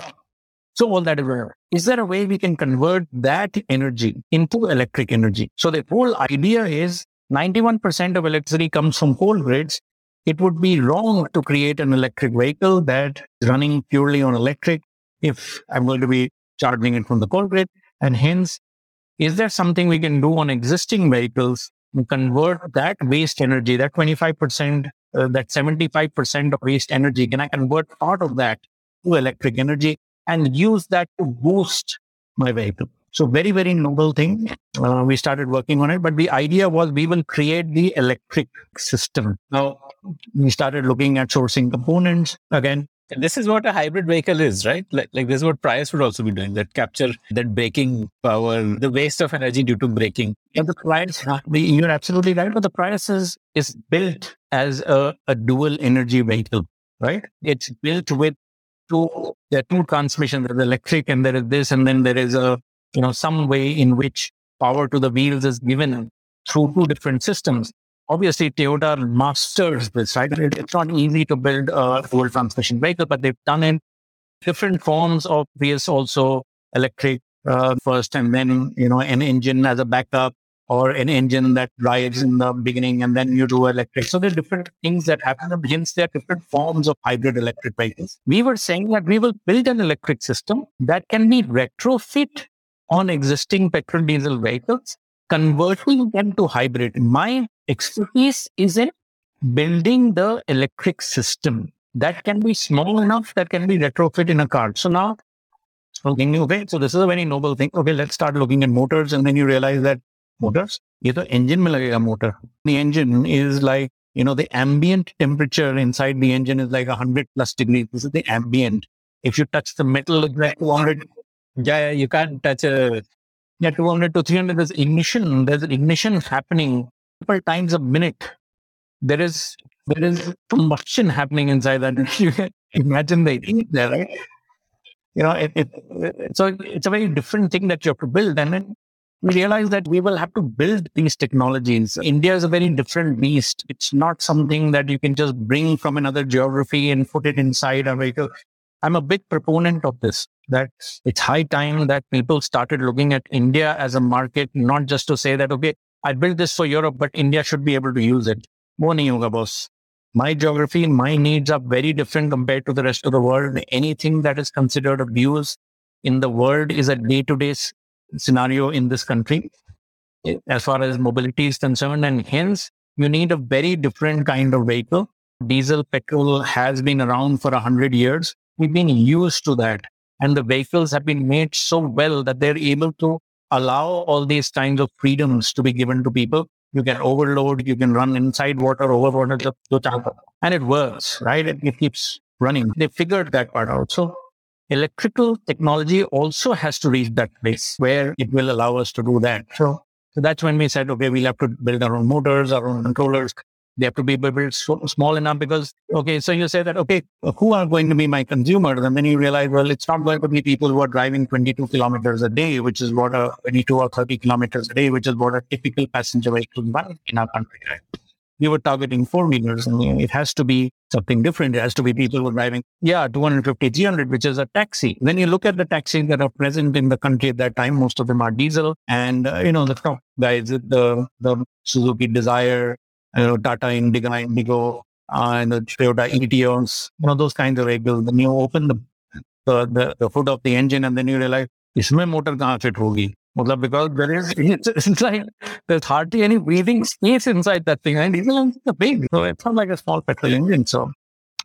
So all that is there. Is there a way we can convert that energy into electric energy? So the whole idea is 91% of electricity comes from coal grids. It would be wrong to create an electric vehicle that is running purely on electric if I'm going to be charging it from the coal grid. And hence, is there something we can do on existing vehicles and convert that waste energy, that 25%, uh, that 75% of waste energy? Can I convert part of that to electric energy and use that to boost my vehicle? So very, very noble thing. Uh, we started working on it, but the idea was we will create the electric system. Now we started looking at sourcing components again. And this is what a hybrid vehicle is, right? Like, like this is what Prius would also be doing that capture that braking power, the waste of energy due to braking. Yeah, the Prius, you're absolutely right. But the Prius is, is built as a, a dual energy vehicle, right? It's built with two, there are two transmissions. There's electric and there is this, and then there is a, you know, some way in which power to the wheels is given through two different systems obviously Toyota masters this, right? It's not easy to build a full transmission vehicle, but they've done it different forms of this also electric uh, first and then, you know, an engine as a backup or an engine that drives in the beginning and then you do electric. So there are different things that happen. Hence, there are different forms of hybrid electric vehicles. We were saying that we will build an electric system that can be retrofit on existing petrol diesel vehicles converting them to hybrid. My expertise is in building the electric system that can be small enough that can be retrofit in a car. So now, okay, okay, so this is a very noble thing. Okay, let's start looking at motors, and then you realize that motors, ये तो engine में लगेगा motor. The engine is like you know the ambient temperature inside the engine is like 100 plus degrees. This is the ambient. If you touch the metal, it's like 200. Yeah, yeah, you can't touch a yeah, 200 to 300, there's ignition. There's ignition happening multiple times a minute. There is there is combustion happening inside that. You can imagine the heat there, right? You know, it, it, it, so it's a very different thing that you have to build. And then we realize that we will have to build these technologies. India is a very different beast. It's not something that you can just bring from another geography and put it inside a vehicle. I'm a big proponent of this, that it's high time that people started looking at India as a market, not just to say that, okay, I built this for Europe, but India should be able to use it. Nahi hoga, boss. My geography, my needs are very different compared to the rest of the world. Anything that is considered abuse in the world is a day to day scenario in this country eh, as far as mobility is concerned. And hence, you need a very different kind of vehicle. Diesel petrol has been around for a hundred years. We've been used to that. And the vehicles have been made so well that they're able to allow all these kinds of freedoms to be given to people. you can overload, you can run inside water, over water, and it works, right? It, it keeps running. They figured that part out. So electrical technology also has to reach that place where it will allow us to do that. So, so that's when we said, okay, we'll have to build our own motors, our own controllers. They have to be built so small enough because, okay, so you say that, okay, who are going to be my consumers? And then you realize, well, it's not going to be people who are driving 22 kilometers a day, which is what a 22 or 30 kilometers a day, which is what a typical passenger vehicle in our country. Right? we were targeting four wheelers and it has to be something different. It has to be people who are driving, yeah, 250, 300, which is a taxi. Then you look at the taxis that are present in the country at that time, most of them are diesel. And, uh, you know, the top guys, the, the Suzuki Dzire, you know, Tata Indigo, Indigo uh, and the Toyota Etios, you know, those kinds of vehicles. Then you open the, the, the, the hood of the engine and then you realize, इसमें motor कहाँ fit होगी मतलब because there is it's, it's like there's hardly any breathing space inside that thing, and even the big, so it's not like a small petrol engine. So,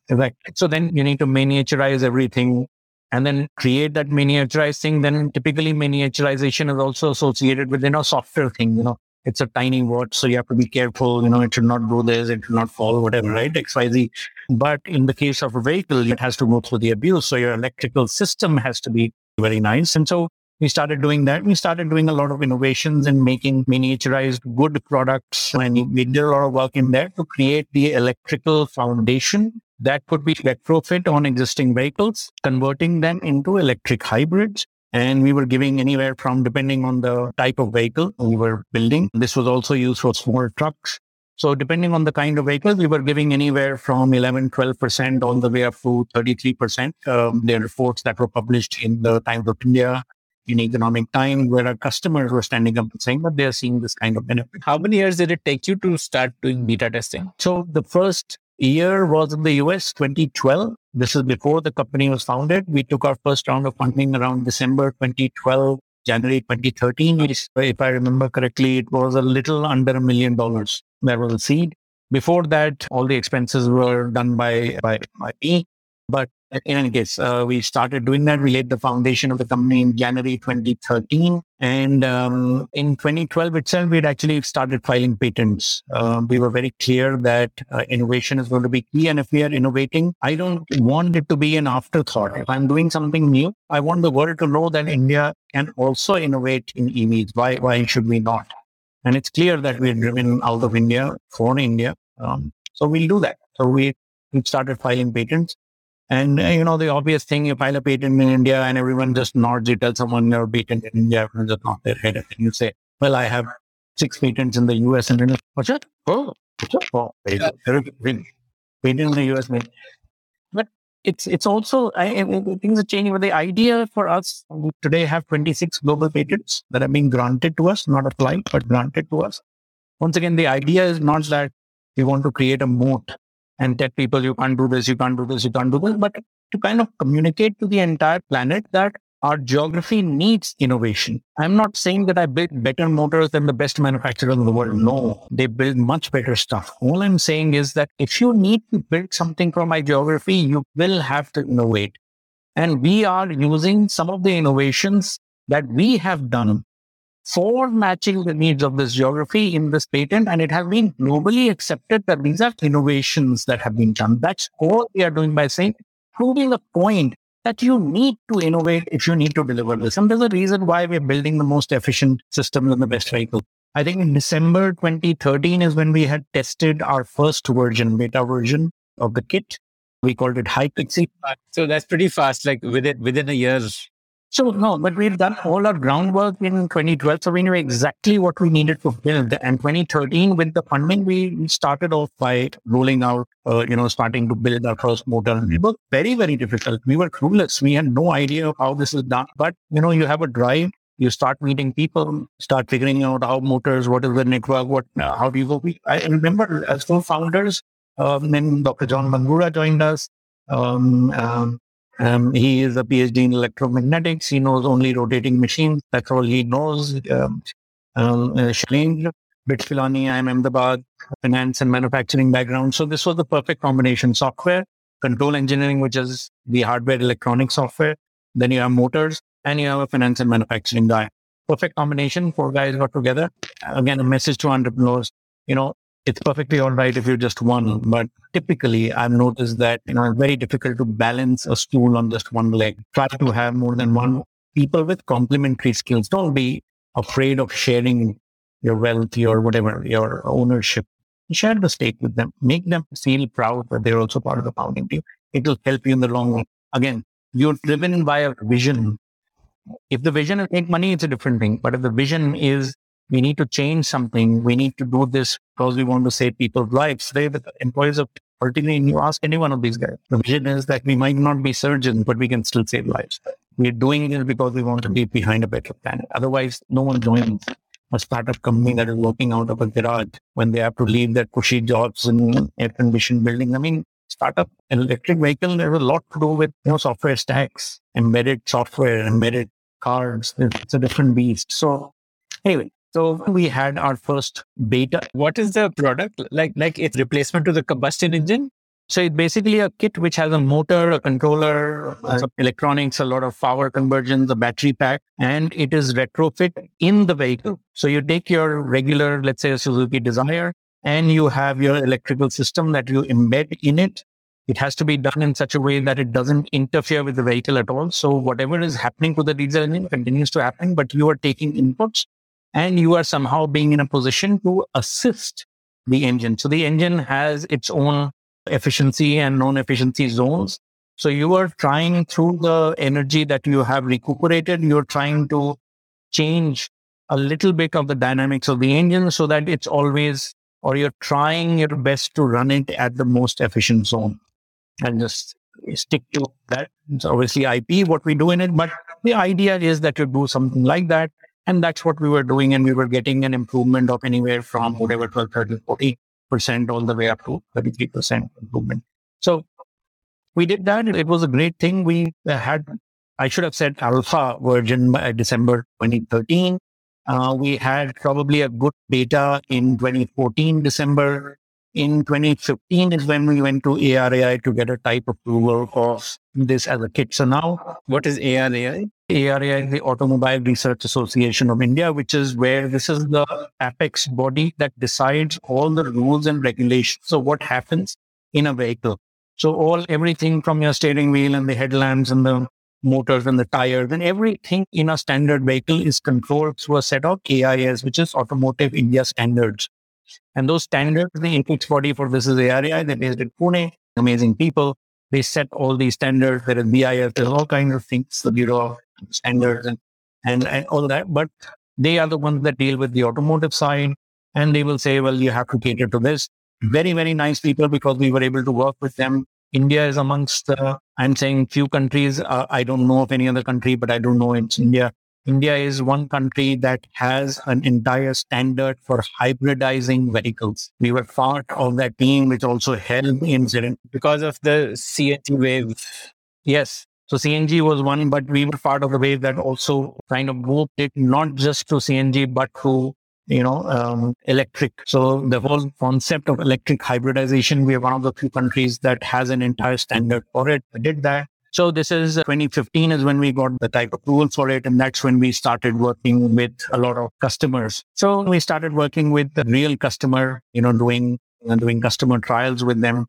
like so, then you need to miniaturize everything, and then create that miniaturized thing. Then typically miniaturization is also associated with you know software thing. You know, it's a tiny watch, so you have to be careful. You know, it should not go this, it should not fall, whatever, right? X Y Z. But in the case of a vehicle, it has to go through the abuse. So your electrical system has to be very nice, and so we started doing that. We started doing a lot of innovations and making miniaturized good products. And we did a lot of work in there to create the electrical foundation that could be retrofit on existing vehicles, converting them into electric hybrids. And we were giving anywhere from, depending on the type of vehicle we were building. This was also used for small trucks. So depending on the kind of vehicle, we were giving anywhere from 11, 12% all the way up to 33%. Um, there are reports that were published in the Times of India in economic time where our customers were standing up and saying that they're seeing this kind of benefit. How many years did it take you to start doing beta testing? So the first year was in the US 2012. This is before the company was founded. We took our first round of funding around December 2012, January 2013. If I remember correctly, it was a little under a million dollars. That was a seed. Before that, all the expenses were done by, by, by me. But in any case, uh, we started doing that. We laid the foundation of the company in January 2013. And um, in 2012 itself, we had actually started filing patents. Uh, we were very clear that uh, innovation is going to be key. And if we are innovating, I don't want it to be an afterthought. If I'm doing something new, I want the world to know that India can also innovate in EVs. Why, why should we not? And it's clear that we're driven out of India for India. Um, so we'll do that. So we, we started filing patents. And uh, you know, the obvious thing, you file a patent in India and everyone just nods. You tell someone you're patent in India, everyone just nods their head. And you say, well, I have six patents in the US. And then, what's that? Oh? Oh, patent in the US. But it's it's also, I, things are changing. But the idea for us today have 26 global patents that are being granted to us, not applied, but granted to us. Once again, the idea is not that we want to create a moat and tell people you can't do this, you can't do this, you can't do this, but to kind of communicate to the entire planet that our geography needs innovation. I'm not saying that I build better motors than the best manufacturers in the world. No, they build much better stuff. All I'm saying is that if you need to build something for my geography, you will have to innovate. And we are using some of the innovations that we have done for matching the needs of this geography in this patent. And it has been globally accepted that these are innovations that have been done. That's all we are doing by saying, proving the point that you need to innovate if you need to deliver this. And there's a reason why we're building the most efficient systems and the best vehicle. I think in December 2013 is when we had tested our first version, beta version of the kit. We called it High Pixie. So that's pretty fast. Like within within a year, so no, but we've done all our groundwork in 2012. So we knew exactly what we needed to build. And 2013, with the funding, we started off by rolling out, uh, you know, starting to build our first motor. It was very, very difficult. We were clueless. We had no idea how this is done. But, you know, you have a drive. You start meeting people, start figuring out how motors, what is the network, what, how do you go? We, I remember as co-founders, um, then Dr. John Mangura joined us. Um, um, um, he is a PhD in electromagnetics. He knows only rotating machines. That's all he knows. Um, um, uh, Bitfilani, IIM Ahmedabad, finance and manufacturing background. So this was the perfect combination software, control engineering, which is the hardware electronic software. Then you have motors and you have a finance and manufacturing guy. perfect combination. Four guys got together. Again, a message to entrepreneurs. You know, it's perfectly all right if you're just one, mm. but typically I've noticed that, you know, it's very difficult to balance a stool on just one leg. Try to have more than one people with complementary skills. Don't be afraid of sharing your wealth, your whatever, your ownership. Share the stake with them. Make them feel proud that they're also part of the founding team. It will help you in the long run. Again, you're driven by a vision. If the vision is make money, it's a different thing. But if the vision is we need to change something, we need to do this because we want to save people's lives. Today, the employees of particularly you ask any one of these guys, the vision is that we might not be surgeons, but we can still save lives. We're doing this because we want to be behind a better planet. Otherwise, no one joins a startup company that is working out of a garage when they have to leave their cushy jobs in air conditioned buildings. I mean, startup electric vehicle, there's a lot to do with you know software stacks, embedded software, embedded cards. It's a different beast. So anyway, so we had our first beta. What is the product like? Like it's replacement to the combustion engine. So it's basically a kit which has a motor, a controller, uh, electronics, a lot of power conversions, a battery pack, and it is retrofit in the vehicle. So you take your regular, let's say a Suzuki Dzire, and you have your electrical system that you embed in it. It has to be done in such a way that it doesn't interfere with the vehicle at all. So whatever is happening to the diesel engine continues to happen, but you are taking inputs and you are somehow being in a position to assist the engine. So the engine has its own efficiency and non-efficiency zones. So you are trying through the energy that you have recuperated, you're trying to change a little bit of the dynamics of the engine so that it's always, or you're trying your best to run it at the most efficient zone and just stick to that. It's obviously IP, what we do in it, but the idea is that you do something like that and that's what we were doing. And we were getting an improvement of anywhere from whatever 12, 13, 40% all the way up to 33% improvement. So we did that. It was a great thing. We had, I should have said alpha version by December 2013. Uh, we had probably a good beta in 2014, December. In 2015 is when we went to ARAI to get a type approval of this as a kit. So now, what is ARAI? ARAI is the Automobile Research Association of India, which is where this is the apex body that decides all the rules and regulations. So what happens in a vehicle? So all everything from your steering wheel and the headlamps and the motors and the tires and everything in a standard vehicle is controlled through a set of AIS, which is Automotive India Standards. And those standards, the apex body for this is ARAI. They're based in Pune. Amazing people. They set all these standards. There is BIS. There's all kinds of things. The Bureau of standards and, and, and all that. But they are the ones that deal with the automotive side and they will say, well, you have to cater to this. Very, very nice people because we were able to work with them. India is amongst, uh, I'm saying few countries. Uh, I don't know of any other country, but I don't know it's India. India is one country that has an entire standard for hybridizing vehicles. We were part of that team, which also helped in because of the CNG wave. Yes, so CNG was one, but we were part of the wave that also kind of moved it not just to CNG, but to you know um, electric. So the whole concept of electric hybridization, we are one of the few countries that has an entire standard for it. We did that. So this is uh, 2015 is when we got the type approval for it. And that's when we started working with a lot of customers. So we started working with the real customer, you know, doing, uh, doing customer trials with them.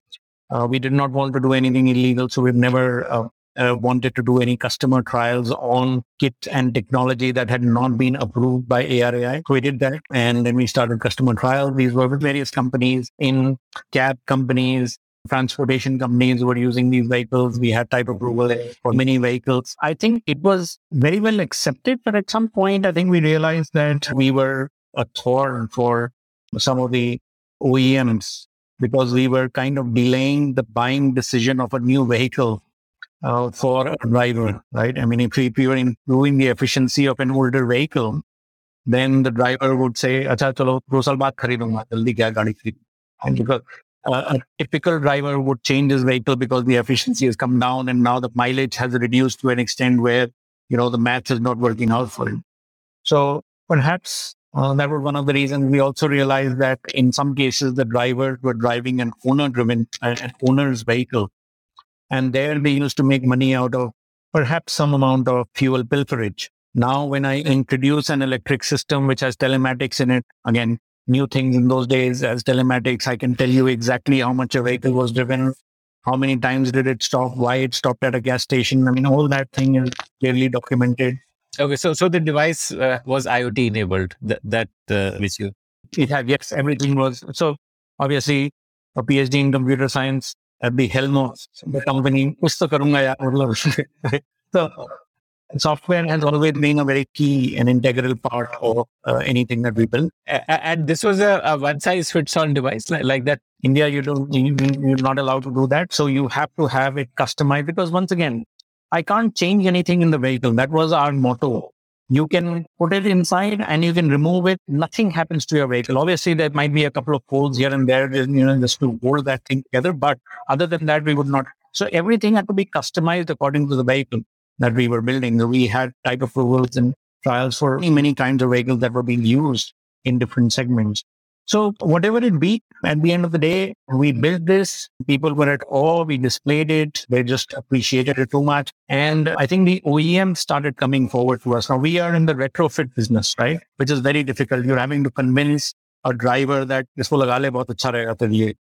Uh, we did not want to do anything illegal. So we've never uh, uh, wanted to do any customer trials on kit and technology that had not been approved by ARAI. So we did that. And then we started customer trials. These were with various companies in cab companies, transportation companies were using these vehicles. We had type approval for many vehicles. I think it was very well accepted, but at some point, I think we realized that we were a thorn for some of the OEMs because we were kind of delaying the buying decision of a new vehicle uh, for a driver, right? I mean, if we, if we were improving the efficiency of an older vehicle, then the driver would say, "Acha, chalo, do saal baad kharidunga, jaldi kya gaadi kharid." And because a typical driver would change his vehicle because the efficiency has come down and now the mileage has reduced to an extent where, you know, the math is not working out for him. So perhaps uh, that was one of the reasons we also realized that in some cases the drivers were driving an owner driven, uh, an owner's vehicle and there they used to make money out of perhaps some amount of fuel pilferage. Now, when I introduce an electric system which has telematics in it, again, new things in those days as telematics, I can tell you exactly how much a vehicle was driven, how many times did it stop, why it stopped at a gas station. I mean, all that thing is clearly documented. Okay, so so the device uh, was IoT enabled. That that uh, which you it had yes, everything was so obviously a PhD in computer science at the helm of the company. so software has always been a very key and integral part of uh, anything that we build. And this was a, a one size fits all device like, like that. India, you don't, you, you're not allowed to do that. So you have to have it customized because once again, I can't change anything in the vehicle. That was our motto. You can put it inside and you can remove it. Nothing happens to your vehicle. Obviously, there might be a couple of holes here and there, you know, just to hold that thing together. But other than that, we would not. So everything had to be customized according to the vehicle that we were building. We had type approvals and trials for many, many kinds of vehicles that were being used in different segments. So whatever it be, at the end of the day, we built this. People were at awe. We displayed it. They just appreciated it too much. And I think the OEM started coming forward to us. Now we are in the retrofit business, right? Which is very difficult. You're having to convince a driver that this will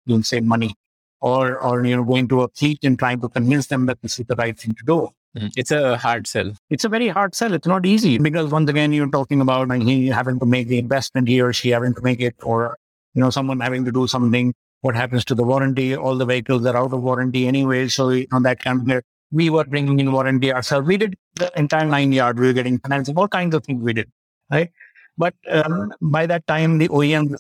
you'll save money. Or, or, you know, going to a fleet and trying to convince them that this is the right thing to do. Mm. It's a hard sell. It's a very hard sell. It's not easy because once again, you're talking about like, he having to make the investment, he or she having to make it, or you know, someone having to do something. What happens to the warranty? All the vehicles are out of warranty anyway, so you know that kind of. We were bringing in warranty ourselves. We did the entire nine yard. We were getting financing, all kinds of things we did, right? But um, by that time, the OEM.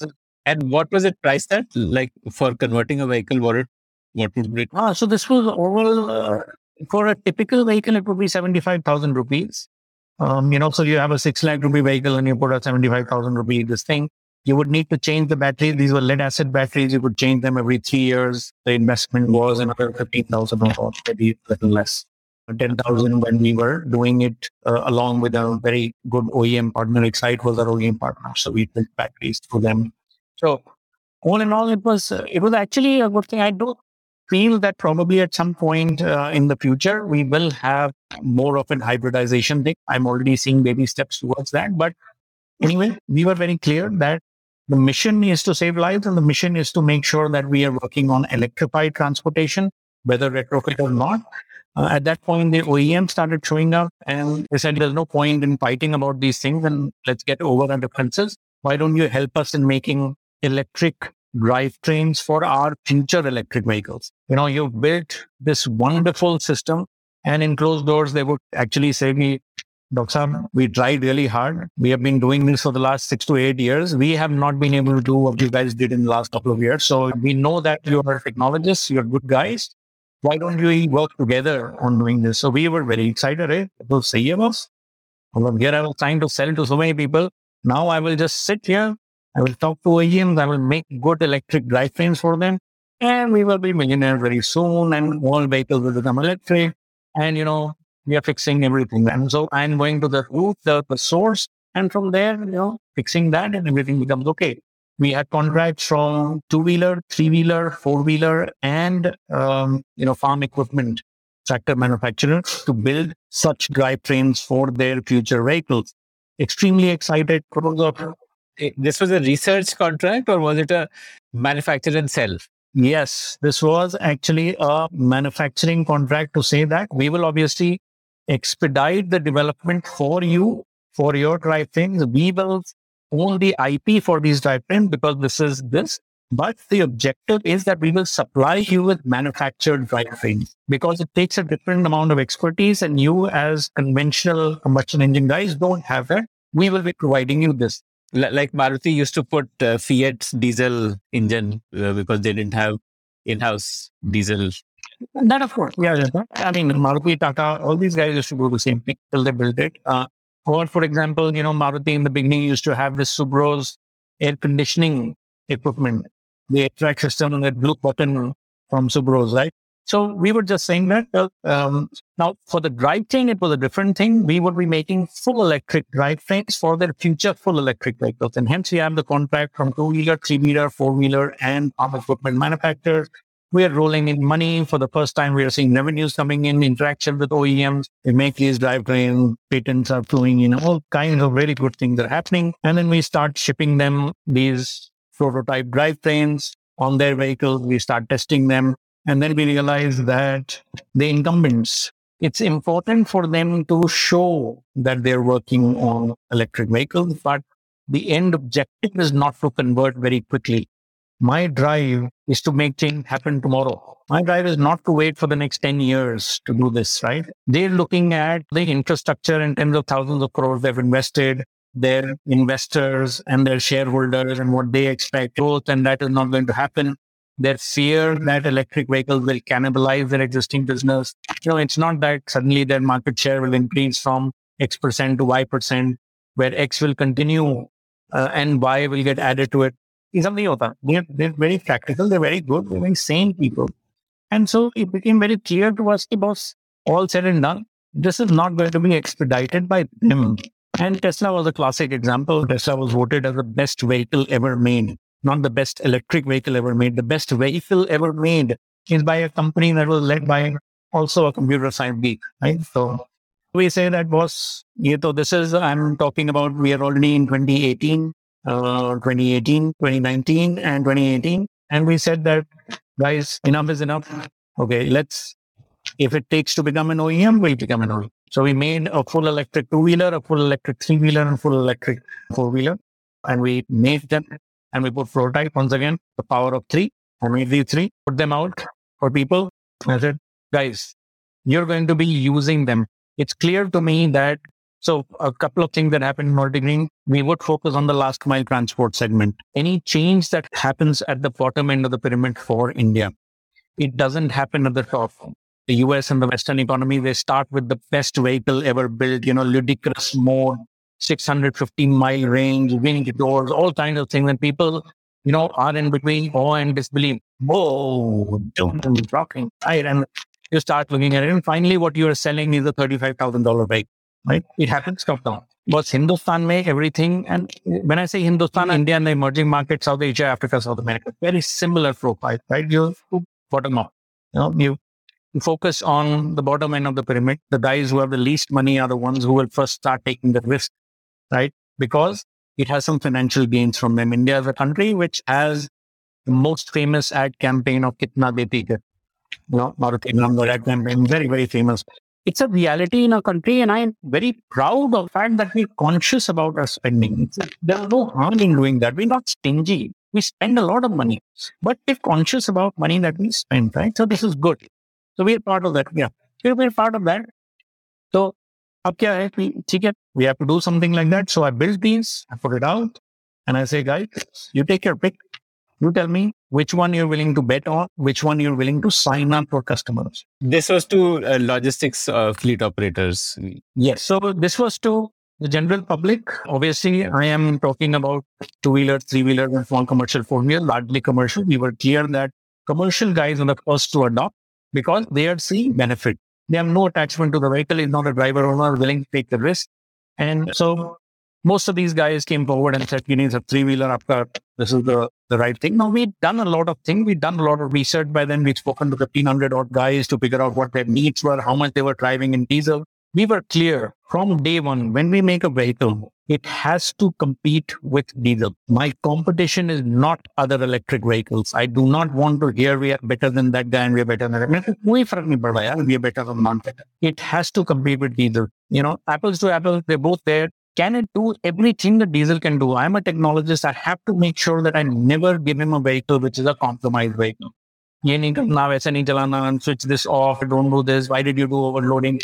And what was it priced at? Like for converting a vehicle, what it what would be? Ah, so this was overall uh, for a typical vehicle, it would be 75,000 rupees. Um, you know, so you have a six lakh rupee vehicle and you put a 75,000 rupee this thing. You would need to change the battery. These were lead acid batteries. You could change them every three years. The investment was another 15,000 or maybe a little less. 10,000 when we were doing it uh, along with a very good OEM partner. Exide was our OEM partner. So we built batteries for them. So all in all, it was, uh, it was actually a good thing. I don't feel that probably at some point uh, in the future, we will have more of an hybridization thing. I'm already seeing baby steps towards that. But anyway, we were very clear that the mission is to save lives and the mission is to make sure that we are working on electrified transportation, whether retrofit or not. Uh, at that point, the OEM started showing up and they said, there's no point in fighting about these things and let's get over our differences. Why don't you help us in making electric drivetrains for our future electric vehicles. You know, you've built this wonderful system and in closed doors, they would actually say me, Dr. we tried really hard. We have been doing this for the last six to eight years. We have not been able to do what you guys did in the last couple of years. So we know that you are technologists, you're good guys. Why don't you work together on doing this? So we were very excited. Eh? It was say us. Here I was trying to sell to so many people. Now I will just sit here I will talk to OEMs. I will make good electric drivetrains for them. And we will be millionaires very soon. And all vehicles will become electric. And, you know, we are fixing everything. And so I'm going to the root, the, the source. And from there, you know, fixing that and everything becomes okay. We had contracts from two wheeler, three wheeler, four wheeler, and, um, you know, farm equipment tractor manufacturers to build such drivetrains for their future vehicles. Extremely excited this was a research contract or was it a manufacture and sell? Yes, this was actually a manufacturing contract to say that we will obviously expedite the development for you for your drivetrains. We will own the IP for these drivetrains because this is this. But the objective is that we will supply you with manufactured drivetrains because it takes a different amount of expertise and you as conventional combustion engine guys don't have that. We will be providing you this like Maruti used to put uh, Fiat's diesel engine uh, because they didn't have in-house diesel. That of course, yeah, yeah. I mean, Maruti, Tata, all these guys used to do the same thing till they built it. Uh, or, for example, you know, Maruti in the beginning used to have this Subros air conditioning equipment, the track system and that blue button from Subros, right? So we were just saying that. Uh, um, now, for the drivetrain, it was a different thing. We would be making full electric drivetrains for their future full electric vehicles. And hence, we have the contract from two wheeler, three wheeler, four wheeler, and farm equipment manufacturers. we are rolling in money for the first time. We are seeing revenues coming in, interaction with OEMs. We make these drivetrains, patents are flowing in, all kinds of very good things are happening. And then we start shipping them these prototype drivetrains on their vehicles. We start testing them. And then we realize that the incumbents, it's important for them to show that they're working on electric vehicles, but the end objective is not to convert very quickly. My drive is to make change happen tomorrow. My drive is not to wait for the next 10 years to do this, right? They're looking at the infrastructure in tens of thousands of crores they've invested, their investors and their shareholders and what they expect growth, and that is not going to happen. Their fear that electric vehicles will cannibalize their existing business. You know, it's not that suddenly their market share will increase from X percent to Y percent, where X will continue uh, and Y will get added to it. They're, they're very practical, they're very good, they're very sane people. And so it became very clear to us, boss, all said and done, this is not going to be expedited by them. And Tesla was a classic example. Tesla was voted as the best vehicle ever made, not the best electric vehicle ever made. The best vehicle ever made is by a company that was led by also a computer science geek, right? So we say that was, you know, this is, I'm talking about, we are already in 2018, uh, 2018, 2019, and 2018. And we said that, guys, enough is enough. Okay, let's, if it takes to become an OEM, we'll become an OEM. So we made a full electric two wheeler, a full electric three wheeler, and full electric four wheeler. And we made them and we put prototype once again, the power of three. I made these three, put them out for people. I said, guys, you're going to be using them it's clear to me that so a couple of things that happened in Altigreen, we would focus on the last mile transport segment. Any change that happens at the bottom end of the pyramid for India, it doesn't happen at the top. The US and the Western economy, they start with the best vehicle ever built, you know, ludicrous mode, 615 mile range, winged doors, all kinds of things. And people, you know, are in between awe and disbelief. Whoa, don't be rocking. Right. And you start looking at it. And finally, what you are selling is a $35,000 bike, right? It happens come down. But Hindustan make everything. And when I say Hindustan, mm-hmm. India and the emerging markets, South Asia, Africa, South America, very similar profile, right? You bottom up. You know, you focus on the bottom end of the pyramid. The guys who have the least money are the ones who will first start taking the risk, right? Because it has some financial gains from them. India is a country which has the most famous ad campaign of Kitna Deti Hai you know, Maruti Nanda campaign, very, very famous. It's a reality in our country, and I'm very proud of the fact that we're conscious about our spending. There's no harm in doing that. We're not stingy. We spend a lot of money, but we're conscious about money that we spend, right? So this is good. So we're part of that. Yeah, we're part of that. So अब क्या है कि we have to do something like that. So I built these, I put it out, and I say, guys, you take your pick. You tell me which one you're willing to bet on, which one you're willing to sign up for customers. This was to uh, logistics uh, fleet operators. Yes. So this was to the general public. Obviously, I am talking about two wheeler, three wheeler, and small commercial four wheeler, largely commercial. We were clear that commercial guys are the first to adopt because they are seeing benefit. They have no attachment to the vehicle. Is not a driver owner willing to take the risk. And so most of these guys came forward and said, you need a three wheeler after this is the, the right thing. Now we've done a lot of things. We've done a lot of research by then. We've spoken to 1500 odd guys to figure out what their needs were, how much they were driving in diesel. We were clear from day one, when we make a vehicle, it has to compete with diesel. My competition is not other electric vehicles. I do not want to hear we are better than that guy and we are better than that. We are better than non better. It has to compete with diesel. You know, apples to apples, they're both there can it do everything the diesel can do? I'm a technologist. I have to make sure that I never give him a vehicle which is a compromised vehicle. ये नहीं करना वैसे नहीं चलाना switch this off don't do this why did you do overloading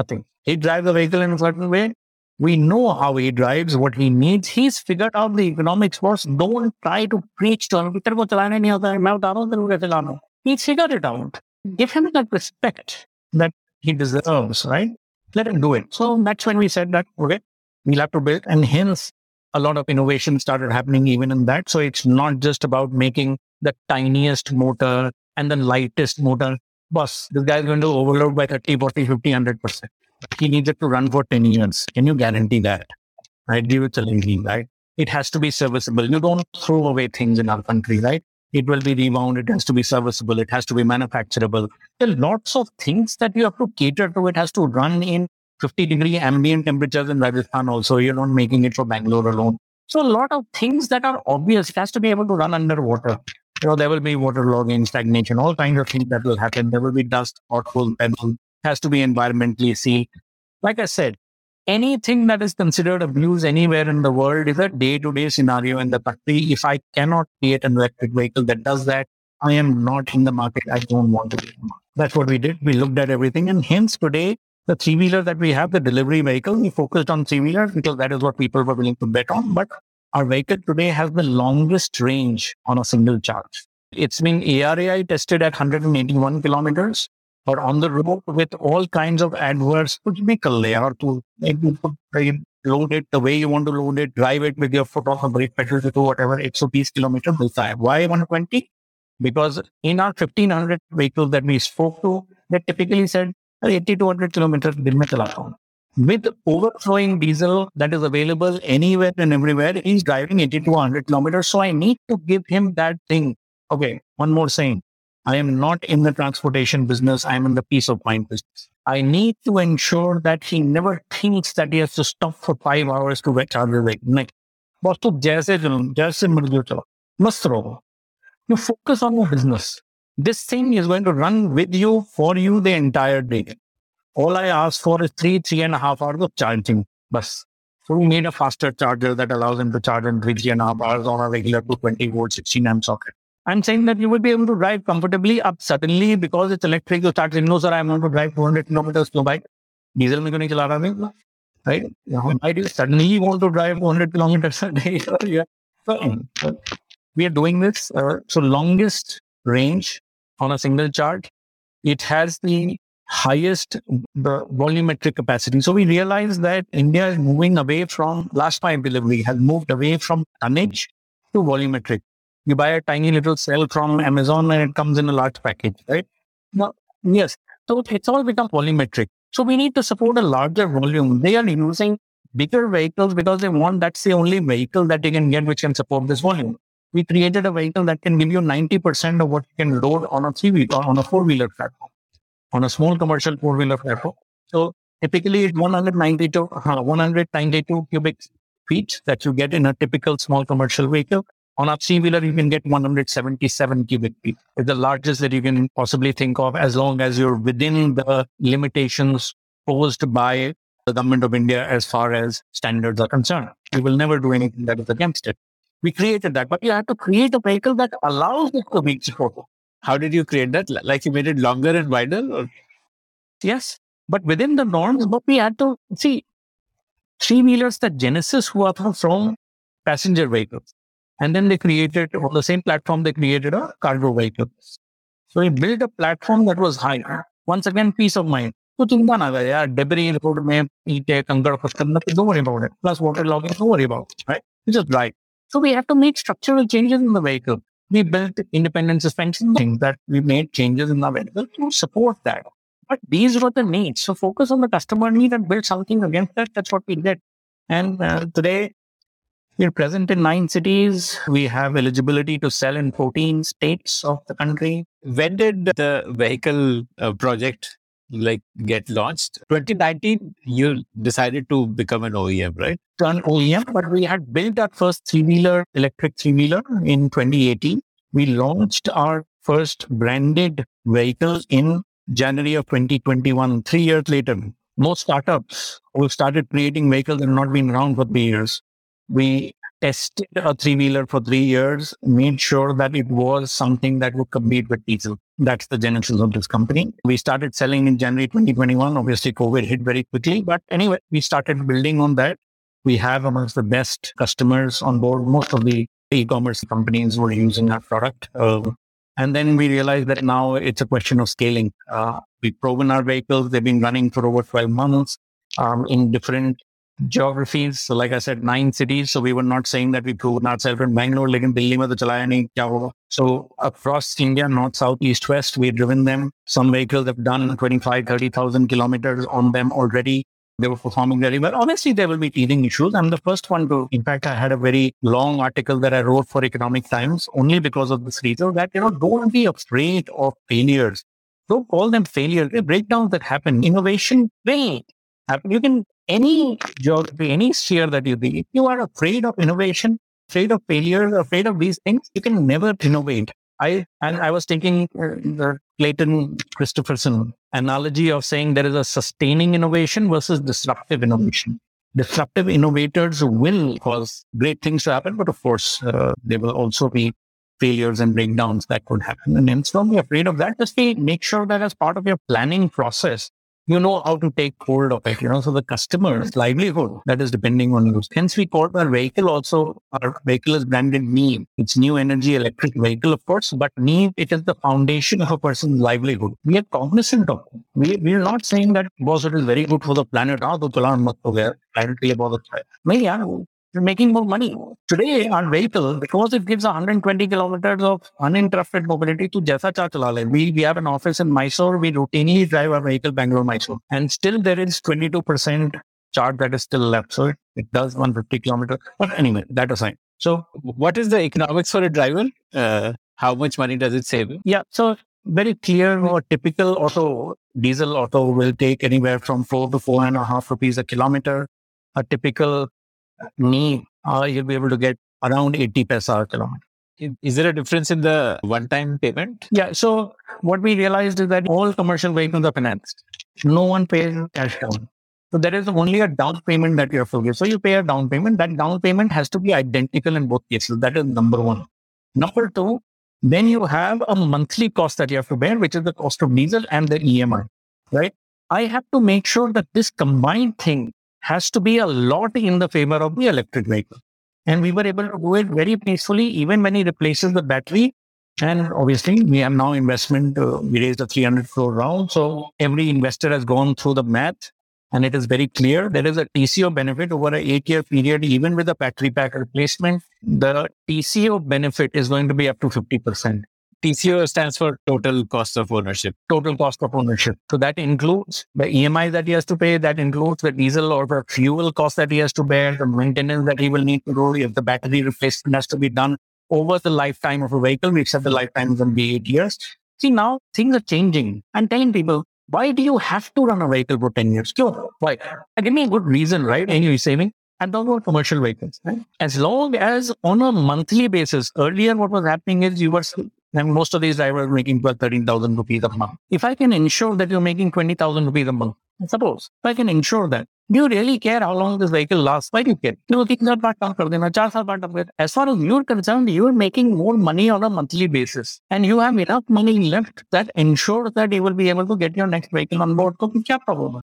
nothing he drives the vehicle in a certain way we know how he drives what he needs he's figured out the economics first don't try to preach to him तेरे को चलाने नहीं आता है मैं बता रहा हूँ तेरे को कैसे चलाना he's figured it out give him that respect that he deserves right let him do it so that's when we said that okay we'll have to build. And hence, a lot of innovation started happening even in that. So it's not just about making the tiniest motor and the lightest motor. Boss, this guy is going to overload by 30, 40, 50, 100%. He needs it to run for 10 years. Can you guarantee that? Right? Give it a right? It has to be serviceable. You don't throw away things in our country, right? it will be rewound, it has to be serviceable, it has to be manufacturable. There are lots of things that you have to cater to. It has to run in 50 degree ambient temperatures in Rajasthan also. You're not making it for Bangalore alone. So a lot of things that are obvious. It has to be able to run underwater. You know, there will be waterlogging, stagnation, all kinds of things that will happen. There will be dust, pothole, pebble. Has to be environmentally sealed. Like I said, anything that is considered abuse anywhere in the world is a day-to-day scenario in the country. If I cannot create an electric vehicle that does that, I am not in the market. I don't want to be. That's what we did. We looked at everything, and hence today the three wheeler that we have, the delivery vehicle, we focused on three wheelers because that is what people were willing to bet on. But our vehicle today has the longest range on a single charge. It's been ARAI tested at 181 kilometers or on the road with all kinds of adverse कुछ भी कर ले यार तू load it the way you want to load it drive it with your foot on the brake pedal to whatever 130 kilometer मिलता है why 120 because in our 1500 vehicles that we spoke to they typically said 80 to 100 kilometers दिन में चलाता हूँ with overflowing diesel that is available anywhere and everywhere, he's driving 80 to 100 kilometers. So I need to give him that thing. Okay, one more saying. I am not in the transportation business. I'm in the peace of mind business. I need to ensure that he never thinks that he has to stop for five hours to get charger like नहीं बस तो जैसे चलो जैसे मर्जी चलो मस्त रहो you focus on your business this thing is going to run with you for you the entire day all I ask for is three three and a half hours of charging bus so we made a faster charger that allows him to charge in three three and a half hours on a regular 220 volt 16 amp socket I'm saying that you will be able to drive comfortably up suddenly because it's electric. You start saying, no, sir, I'm going to drive 200 kilometers to bike. Diesel में क्यों नहीं चला रहा मैं right? Why do you suddenly want to drive 200 kilometers a day? yeah. so, we are doing this. Uh, so longest range on a single charge, it has the highest the volumetric capacity. So we realize that India is moving away from last mile delivery, has moved away from tonnage to volumetric you buy a tiny little cell from Amazon and it comes in a large package, right? Now, yes. So it's all become volumetric. So we need to support a larger volume. They are using bigger vehicles because they want that's the only vehicle that they can get which can support this volume. We created a vehicle that can give you 90% of what you can load on a three wheel or on a four wheeler platform, on a small commercial four wheeler platform. So typically it's 192, uh, 192 cubic feet that you get in a typical small commercial vehicle. On a three wheeler, you can get 177 cubic feet. It's the largest that you can possibly think of as long as you're within the limitations posed by the government of India as far as standards are concerned. We will never do anything that is against it. We created that, but you have to create a vehicle that allows it to be supported. How did you create that? Like you made it longer and wider? Or? Yes, but within the norms, but we had to see three wheelers that Genesis who are from passenger vehicles. And then they created on the same platform, they created a cargo vehicle. So we built a platform that was high. Once again, peace of mind. So चिंता ना करे यार debris road में ईटे कंकड़ खुशकंद don't worry about it. Plus water logging, don't worry about it, right? You just drive. So we have to make structural changes in the vehicle. We built independent suspension things that we made changes in the vehicle to support that. But these were the needs. So focus on the customer need and build something against that. That's what we did. And uh, today we're present in nine cities. We have eligibility to sell in 14 states of the country. When did the vehicle uh, project like get launched? 2019, you decided to become an OEM, right? An OEM, but we had built our first three-wheeler, electric three-wheeler in 2018. We launched our first branded vehicle in January of 2021, three years later. Most startups who started creating vehicles have not been around for three years we tested a three wheeler for three years, made sure that it was something that would compete with diesel. That's the genesis of this company. We started selling in January 2021. Obviously, COVID hit very quickly. But anyway, we started building on that. We have amongst the best customers on board. Most of the e-commerce companies were using our product. Uh, and then we realized that now it's a question of scaling. Uh, we've proven our vehicles. They've been running for over 12 months um, in different geographies. So like I said, nine cities. So we were not saying that we proven ourselves in Bangalore, lekin Delhi mein to chalaya nahi, kya hoga. So across India, north, south, east, west, we've driven them. Some vehicles have done 25, 30,000 kilometers on them already. They were performing very well. Obviously, there will be teething issues. I'm the first one to, in fact, I had a very long article that I wrote for Economic Times only because of this reason that, you know, don't be afraid of failures. Don't call them failures. Breakdowns that happen. Innovation will. You can, any geography, any sphere that you be, if you are afraid of innovation, afraid of failure, afraid of these things, you can never innovate. I and I was thinking uh, the Clayton Christopherson analogy of saying there is a sustaining innovation versus disruptive innovation. Disruptive innovators will cause great things to happen, but of course, uh, there will also be failures and breakdowns that could happen. And instead of being afraid of that, just be, make sure that as part of your planning process, you know how to take hold of it. You know, so the customer's livelihood that is depending on you. Hence, we call our vehicle also our vehicle is branded NEEV. It's new energy electric vehicle, of course, but NEEV it is the foundation of a person's livelihood. We are cognizant of. We we are not saying that boss it is very good for the planet. Ah, the planet must be. Planet के लिए बहुत अच्छा है making more money. Today, our vehicle, because it gives 120 kilometers of uninterrupted mobility to jaisa cha chala. We, we have an office in Mysore. We routinely drive our vehicle Bangalore, Mysore. And still there is 22% charge that is still left. So it, it does 150 kilometers. But anyway, that aside. So what is the economics for a driver? Uh, how much money does it save? Yeah. So very clear or typical auto, diesel auto will take anywhere from four to four and a half rupees a kilometer. A typical NEEV, uh, you'll be able to get around 80 paisa a kilometer. Is there a difference in the one-time payment? Yeah. So what we realized is that all commercial vehicles are financed. No one pays cash down. So there is only a down payment that you have to give. So you pay a down payment. That down payment has to be identical in both cases. That is number one. Number two, then you have a monthly cost that you have to bear, which is the cost of diesel and the EMI, right? I have to make sure that this combined thing has to be a lot in the favor of the electric vehicle. And we were able to do it very peacefully, even when he replaces the battery. And obviously, we have now investment. Uh, we raised a 300 crore round. So every investor has gone through the math and it is very clear there is a TCO benefit over an eight year period, even with a battery pack replacement. The TCO benefit is going to be up to 50%. TCO stands for total cost of ownership. Total cost of ownership. So that includes the EMI that he has to pay. That includes the diesel or the fuel cost that he has to bear, the maintenance that he will need to do if the battery replacement has to be done over the lifetime of a vehicle. We said the lifetime is going to be eight years. See, now things are changing. I'm telling people, why do you have to run a vehicle for 10 years? Sure. Why? Give me a good reason, right? And you're saving. And those were commercial vehicles. Right? As long as on a monthly basis, earlier what was happening is you were and most of these drivers are making 12, 13,000 rupees a month. If I can ensure that you're making 20,000 rupees a month, suppose if I can ensure that, do you really care how long this vehicle lasts? Why do you care? As far as you're concerned, you're making more money on a monthly basis and you have enough money left that ensures that you will be able to get your next vehicle on board.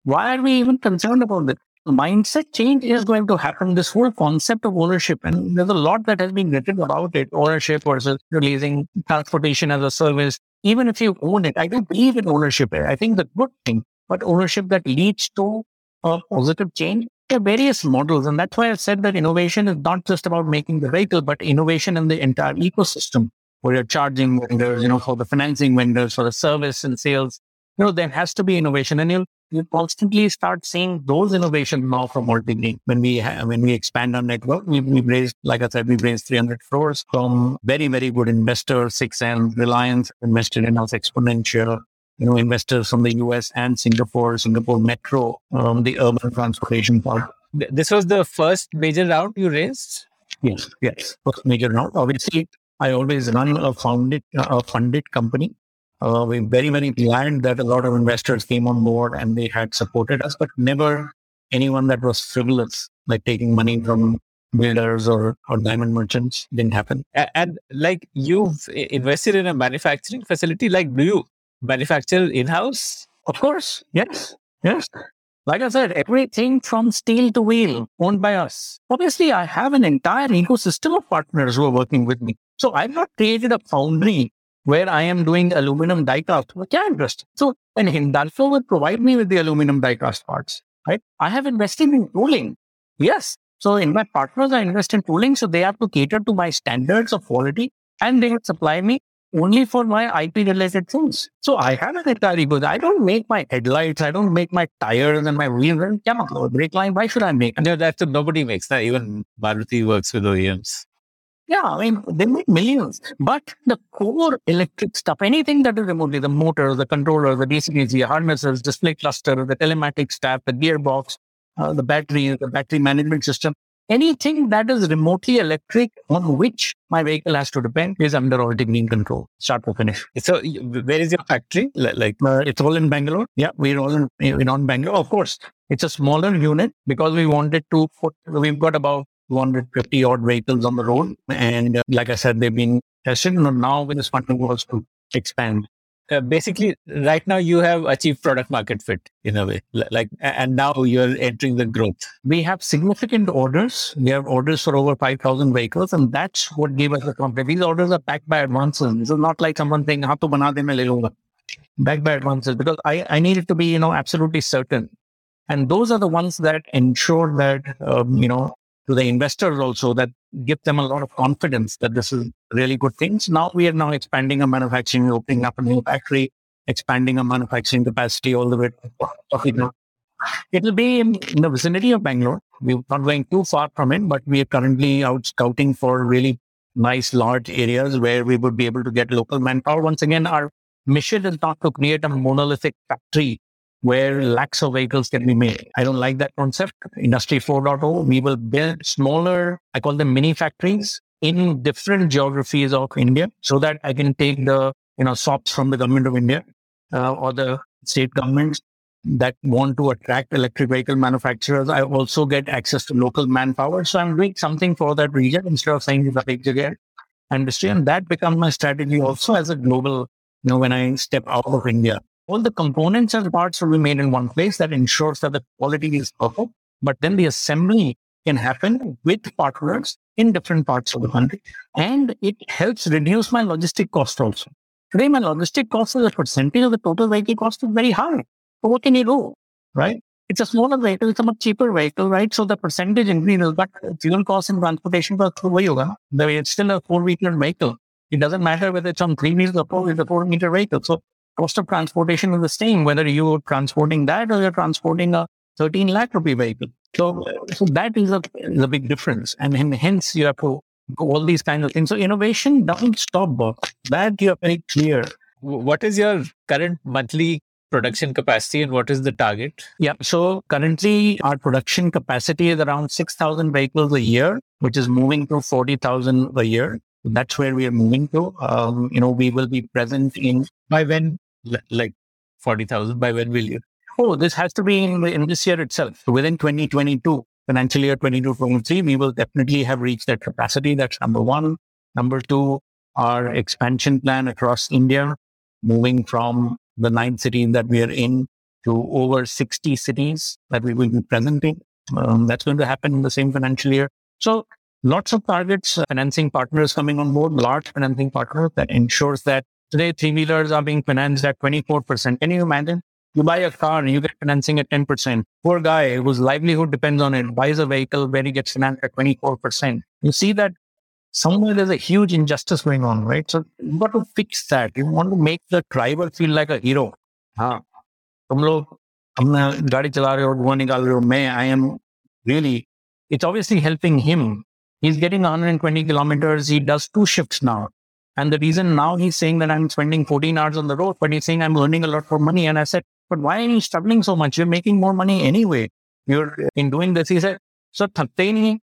Why are we even concerned about this? Mindset change is going to happen. This whole concept of ownership, and there's a lot that has been written about it ownership versus releasing transportation as a service. Even if you own it, I don't believe in ownership. I think the good thing, but ownership that leads to a positive change. There are various models, and that's why I said that innovation is not just about making the vehicle, but innovation in the entire ecosystem where you're charging vendors, you know, for the financing vendors, for the service and sales. You know, there has to be innovation, and you'll you constantly start seeing those innovations now from multi When we when we expand our network, we, we raised, like I said, we raised 300 crores from very, very good investors, 6M, Reliance invested in us Xponentia, you know, investors from the US and Singapore, Singapore Metro, um, the urban transportation part. This was the first major round you raised? Yes, yes. First major round. Obviously, I always run a founded, a funded company. Uh, we're very, very glad that a lot of investors came on board and they had supported us, but never anyone that was frivolous, like taking money from builders or, or diamond merchants didn't happen. And, and like you've invested in a manufacturing facility, like do you manufacture in-house? Of course. Yes. Yes. Like I said, everything from steel to wheel owned by us. Obviously, I have an entire ecosystem of partners who are working with me. So I've not created a foundry where I am doing aluminum die cast. What interest? So when Hindalco will provide me with the aluminum die cast parts, right? I have invested in tooling. Yes. So in my partners, I invest in tooling. So they have to cater to my standards of quality and they supply me only for my IP related things. So I have an entire ecosystem. I don't make my headlights. I don't make my tires and my wheels and brake line. Why should I make? No, that's nobody makes that. Even Maruti works with OEMs. Yeah, I mean, they make millions, but the core electric stuff, anything that is remotely the motor, the controller, the DC DC harnesses, display cluster, the telematics stack, the gearbox, uh, the battery, the battery management system, anything that is remotely electric on which my vehicle has to depend is under Altigreen control, start to finish. So, where is your factory? Like, uh, it's all in Bangalore. Yeah, we're all in, in on Bangalore. Of course, it's a smaller unit because we wanted to put, we've got about 250 odd vehicles on the road. And uh, like I said, they've been tested. And Now with this funding was to expand. Uh, basically, right now you have achieved product market fit in a way. Like, and now you're entering the growth. We have significant orders. We have orders for over 5,000 vehicles, and that's what gave us the confidence. These orders are backed by advances. This is not like someone saying, "Haan to bana de, main le lunga." Backed by advances, because I, I needed to be, you know, absolutely certain. And those are the ones that ensure that, um, you know, to the investors also that give them a lot of confidence that this is really good things. Now we are now expanding our manufacturing, opening up a new factory, expanding our manufacturing capacity all the way to it will be in, the vicinity of Bangalore. We're not going too far from it, but we are currently out scouting for really nice large areas where we would be able to get local manpower. Once again, our mission is not to create a monolithic factory where lakhs of vehicles can be made. I don't like that concept. Industry 4.0, we will build smaller, I call them mini factories in different geographies of India so that I can take the, you know, SOPs from the government of India uh, or the state governments that want to attract electric vehicle manufacturers. I also get access to local manpower. So I'm doing something for that region instead of saying it's a big industry. And that becomes my strategy also as a global, you know, when I step out of India all the components and parts will be made in one place that ensures that the quality is perfect. But then the assembly can happen with partners in different parts of the country. And it helps reduce my logistic cost also. Today, my logistic cost as a percentage of the total vehicle cost is very high. So what can you do? Right? It's a smaller vehicle, it's a much cheaper vehicle, right? So the percentage increases, but fuel cost and transportation cost It's still a four-wheeler vehicle. It doesn't matter whether it's on three wheels or it's a four-meter vehicle. So cost of transportation is the same, whether you're transporting that or you're transporting a 13 lakh rupee vehicle. So, so that is a, is a big difference. And, and hence you have to go all these kinds of things. So innovation doesn't stop, That you're very clear. What is your current monthly production capacity and what is the target? Yeah. So currently our production capacity is around 6,000 vehicles a year, which is moving to 40,000 a year. That's where we are moving to. Um, you know, we will be present in by when like 40,000 by when will you? Oh, this has to be in, in this year itself. So Within 2022, financial year 22 23, we will definitely have reached that capacity. That's number one. Number two, our expansion plan across India, moving from the nine cities that we are in to over 60 cities that we will be presenting. Um, that's going to happen in the same financial year. So lots of targets, financing partners coming on board, large financing partners that ensures that Today, three wheelers are being financed at 24%. Can you imagine? You buy a car and you get financing at 10%. Poor guy whose livelihood depends on it buys a vehicle where he gets financed at 24%. You see that somewhere there's a huge injustice going on, right? So you got to fix that. You want to make the driver feel like a hero. हाँ तुम लोग अपना गाड़ी चला रहे हो धुआं निकाल रहे हो मैं I am really it's obviously helping him. He's getting 120 kilometers. He does two shifts now. And the reason now he's saying that I'm spending 14 hours on the road, but he's saying I'm earning a lot more money. And I said, but why are you struggling so much? You're making more money anyway. You're uh, in doing this. He said, so thakte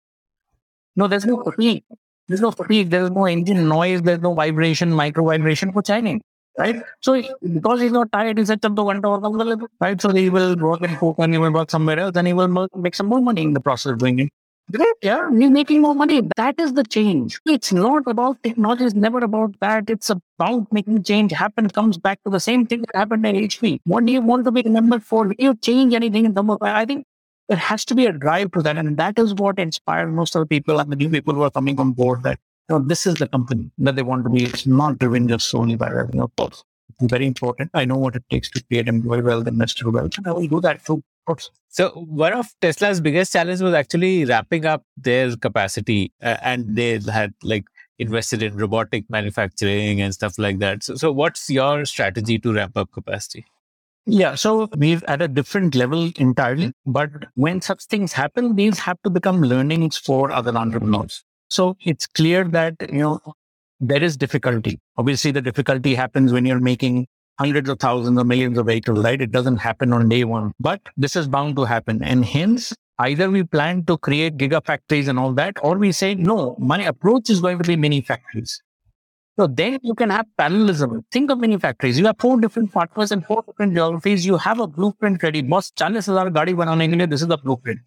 No, there's no fatigue. There's no fatigue. There's no engine noise. There's no vibration, micro vibration. for है Right? So because he's not tired, he said, right? So he will work in Coke and he will work somewhere else and he will make some more money in the process of doing it. Great, yeah, you're making more money. That is the change. It's not about technology, it's never about that. It's about making change happen, comes back to the same thing that happened at HP. What do you want to be remembered for? Do you change anything in the I think there has to be a drive to that. And that is what inspired most of the people and the new people who are coming on board that you know, this is the company that they want to be. It's not driven just solely by revenue, of course. Very important. I know what it takes to create employee wealth, investor wealth, and I will do that so one of Tesla's biggest challenges was actually wrapping up their capacity, uh, and they had like invested in robotic manufacturing and stuff like that. So, so what's your strategy to ramp up capacity? Yeah, so we've at a different level entirely. But when such things happen, these have to become learnings for other entrepreneurs. So it's clear that, you know, there is difficulty. Obviously, the difficulty happens when you're making hundreds of thousands or millions of vehicles, right? It doesn't happen on day one, but this is bound to happen. And hence, either we plan to create gigafactories and all that, or we say, no, my approach is going to be mini factories. So then you can have parallelism. Think of mini factories. You have four different partners and four different geographies. You have a blueprint ready. Boss, 40,000 गाड़ी बनाने के लिए this is the blueprint.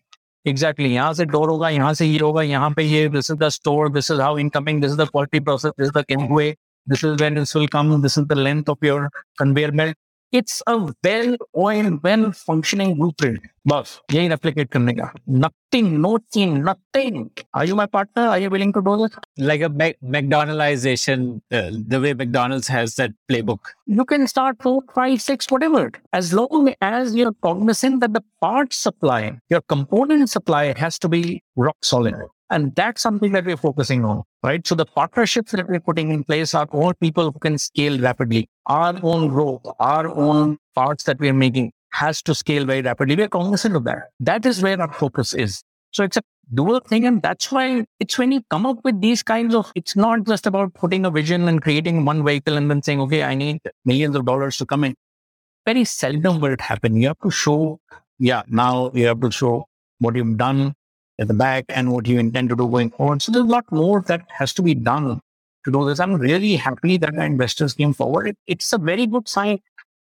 Exactly. यहाँ से door होगा, यहाँ से ये होगा, यहाँ पे ये, this is the store, this is how incoming, this is the quality process, this is the way, this is when this will come, this is the length of your conveyor belt. It's a well-oiled, well-functioning blueprint. Boss, यही replicate करने का. Nothing, no team, nothing. Are you my partner? Are you willing to do this? Like a Mac- McDonaldization, uh, the way McDonald's has that playbook. You can start four, five, six, whatever. As long as you're cognizant that the part supply, your component supply has to be rock solid. And that's something that we're focusing on, right? So the partnerships that we're putting in place are all people who can scale rapidly. Our own growth, our own parts that we're making has to scale very rapidly. We're cognizant of that. That is where our focus is. So it's a dual thing. And that's why it's when you come up with these kinds of, it's not just about putting a vision and creating one vehicle and then saying, okay, I need millions of dollars to come in. Very seldom will it happen. You have to show, yeah, now you have to show what you've done at the back and what you intend to do going forward. So there's a lot more that has to be done to do this. I'm really happy that investors came forward. It, it's a very good sign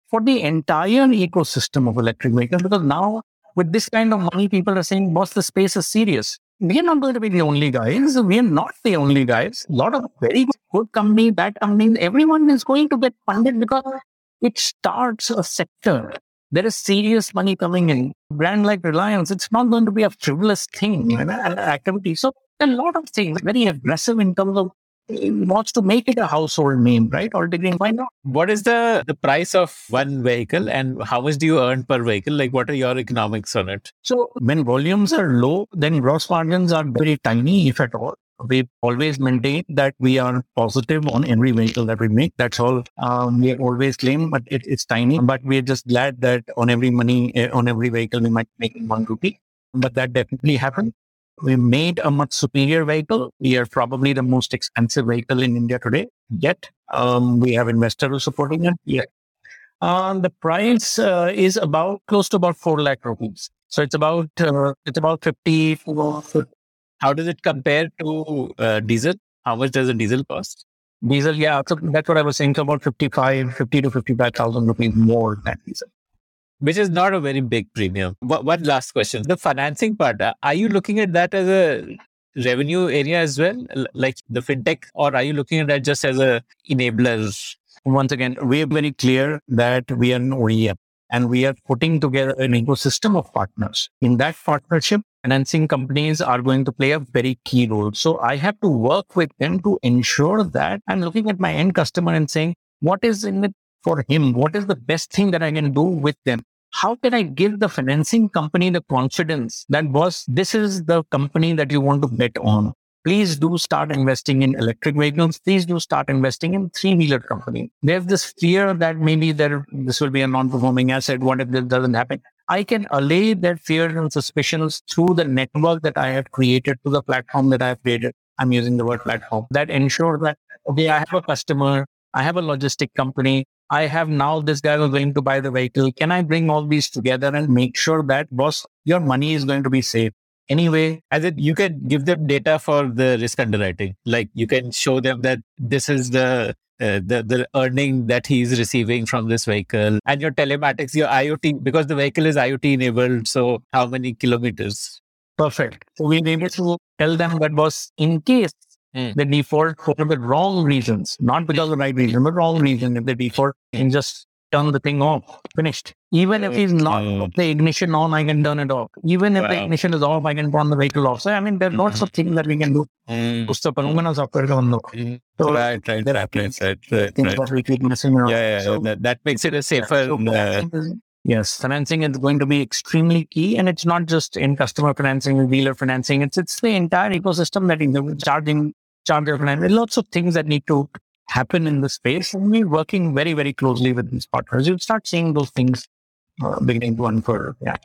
for the entire ecosystem of electric vehicles because now with this kind of money, people are saying, boss, the space is serious. We are not going to be the only guys. We are not the only guys. A lot of very good companies, bad companies, everyone is going to get funded because it starts a sector there is serious money coming in. Brand like Reliance, it's not going to be a frivolous thing, you know, activity. So a lot of things, very aggressive in terms of wants to make it a household name, right? Or degree, why not? What is the the price of one vehicle, and how much do you earn per vehicle? Like, what are your economics on it? So when volumes are low, then gross margins are very tiny, if at all we've always maintain that we are positive on every vehicle that we make. That's all um, we always claim, but it, it's tiny. But we're just glad that on every money, eh, on every vehicle, we might make one rupee. But that definitely happened. We made a much superior vehicle. We are probably the most expensive vehicle in India today. Yet um, we have investors supporting it. Yet uh, the price uh, is about close to about four lakh rupees. So it's about uh, it's about 50, how does it compare to uh, diesel? How much does a diesel cost? Diesel, yeah. So that's what I was saying. So about 55, 50 to 55,000 rupees more than diesel. Which is not a very big premium. One last question. The financing part, uh, are you looking at that as a revenue area as well, like the fintech, or are you looking at that just as a enabler? Once again, we are very clear that we are an OEM and we are putting together an ecosystem of partners. In that partnership, financing companies are going to play a very key role. So I have to work with them to ensure that I'm looking at my end customer and saying, what is in it for him? What is the best thing that I can do with them? How can I give the financing company the confidence that boss, this is the company that you want to bet on? Please do start investing in electric vehicles. Please do start investing in three-wheeler companies. There's this fear that maybe there this will be a non-performing asset. What if this doesn't happen? I can allay their fears and suspicions through the network that I have created, to the platform that I have created. I'm using the word platform that ensures that, okay, I have a customer, I have a logistic company, I have now this guy who's going to buy the vehicle. Can I bring all these together and make sure that, boss, your money is going to be safe? Anyway, as it, you can give them data for the risk underwriting. Like you can show them that this is the uh, the the earning that he's receiving from this vehicle and your telematics your iot because the vehicle is iot enabled so how many kilometers perfect so we're able to tell them that was in case mm. the default for the wrong reasons not because of the right reason but wrong reason if the default in just turn the thing off. Finished. Even if he's not mm. the ignition on, I can turn it off. Even if wow. the ignition is off, I can turn the vehicle off. So I mean, there are mm-hmm. lots of things that we can do. Mm. So, right, right, right, right, right, right. we keep messing around. Yeah, yeah, so, that, that makes it a safer. Uh, Yes, financing is going to be extremely key, and it's not just in customer financing, dealer financing. It's it's the entire ecosystem that is charging charger. There are lots of things that need to happen in the space. And we're working very, very closely with these partners. You'll start seeing those things uh, beginning to unfurl. Yeah.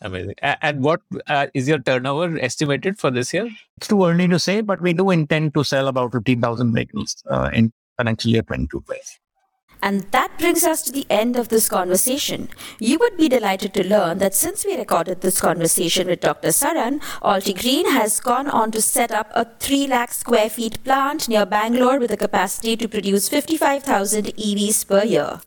Amazing. And what uh, is your turnover estimated for this year? It's too early to say, but we do intend to sell about 15,000 vehicles uh, in financial year 22 place. And that brings us to the end of this conversation. You would be delighted to learn that since we recorded this conversation with Dr. Saran, Altigreen has gone on to set up a 3 lakh square feet plant near Bangalore with a capacity to produce 55,000 EVs per year.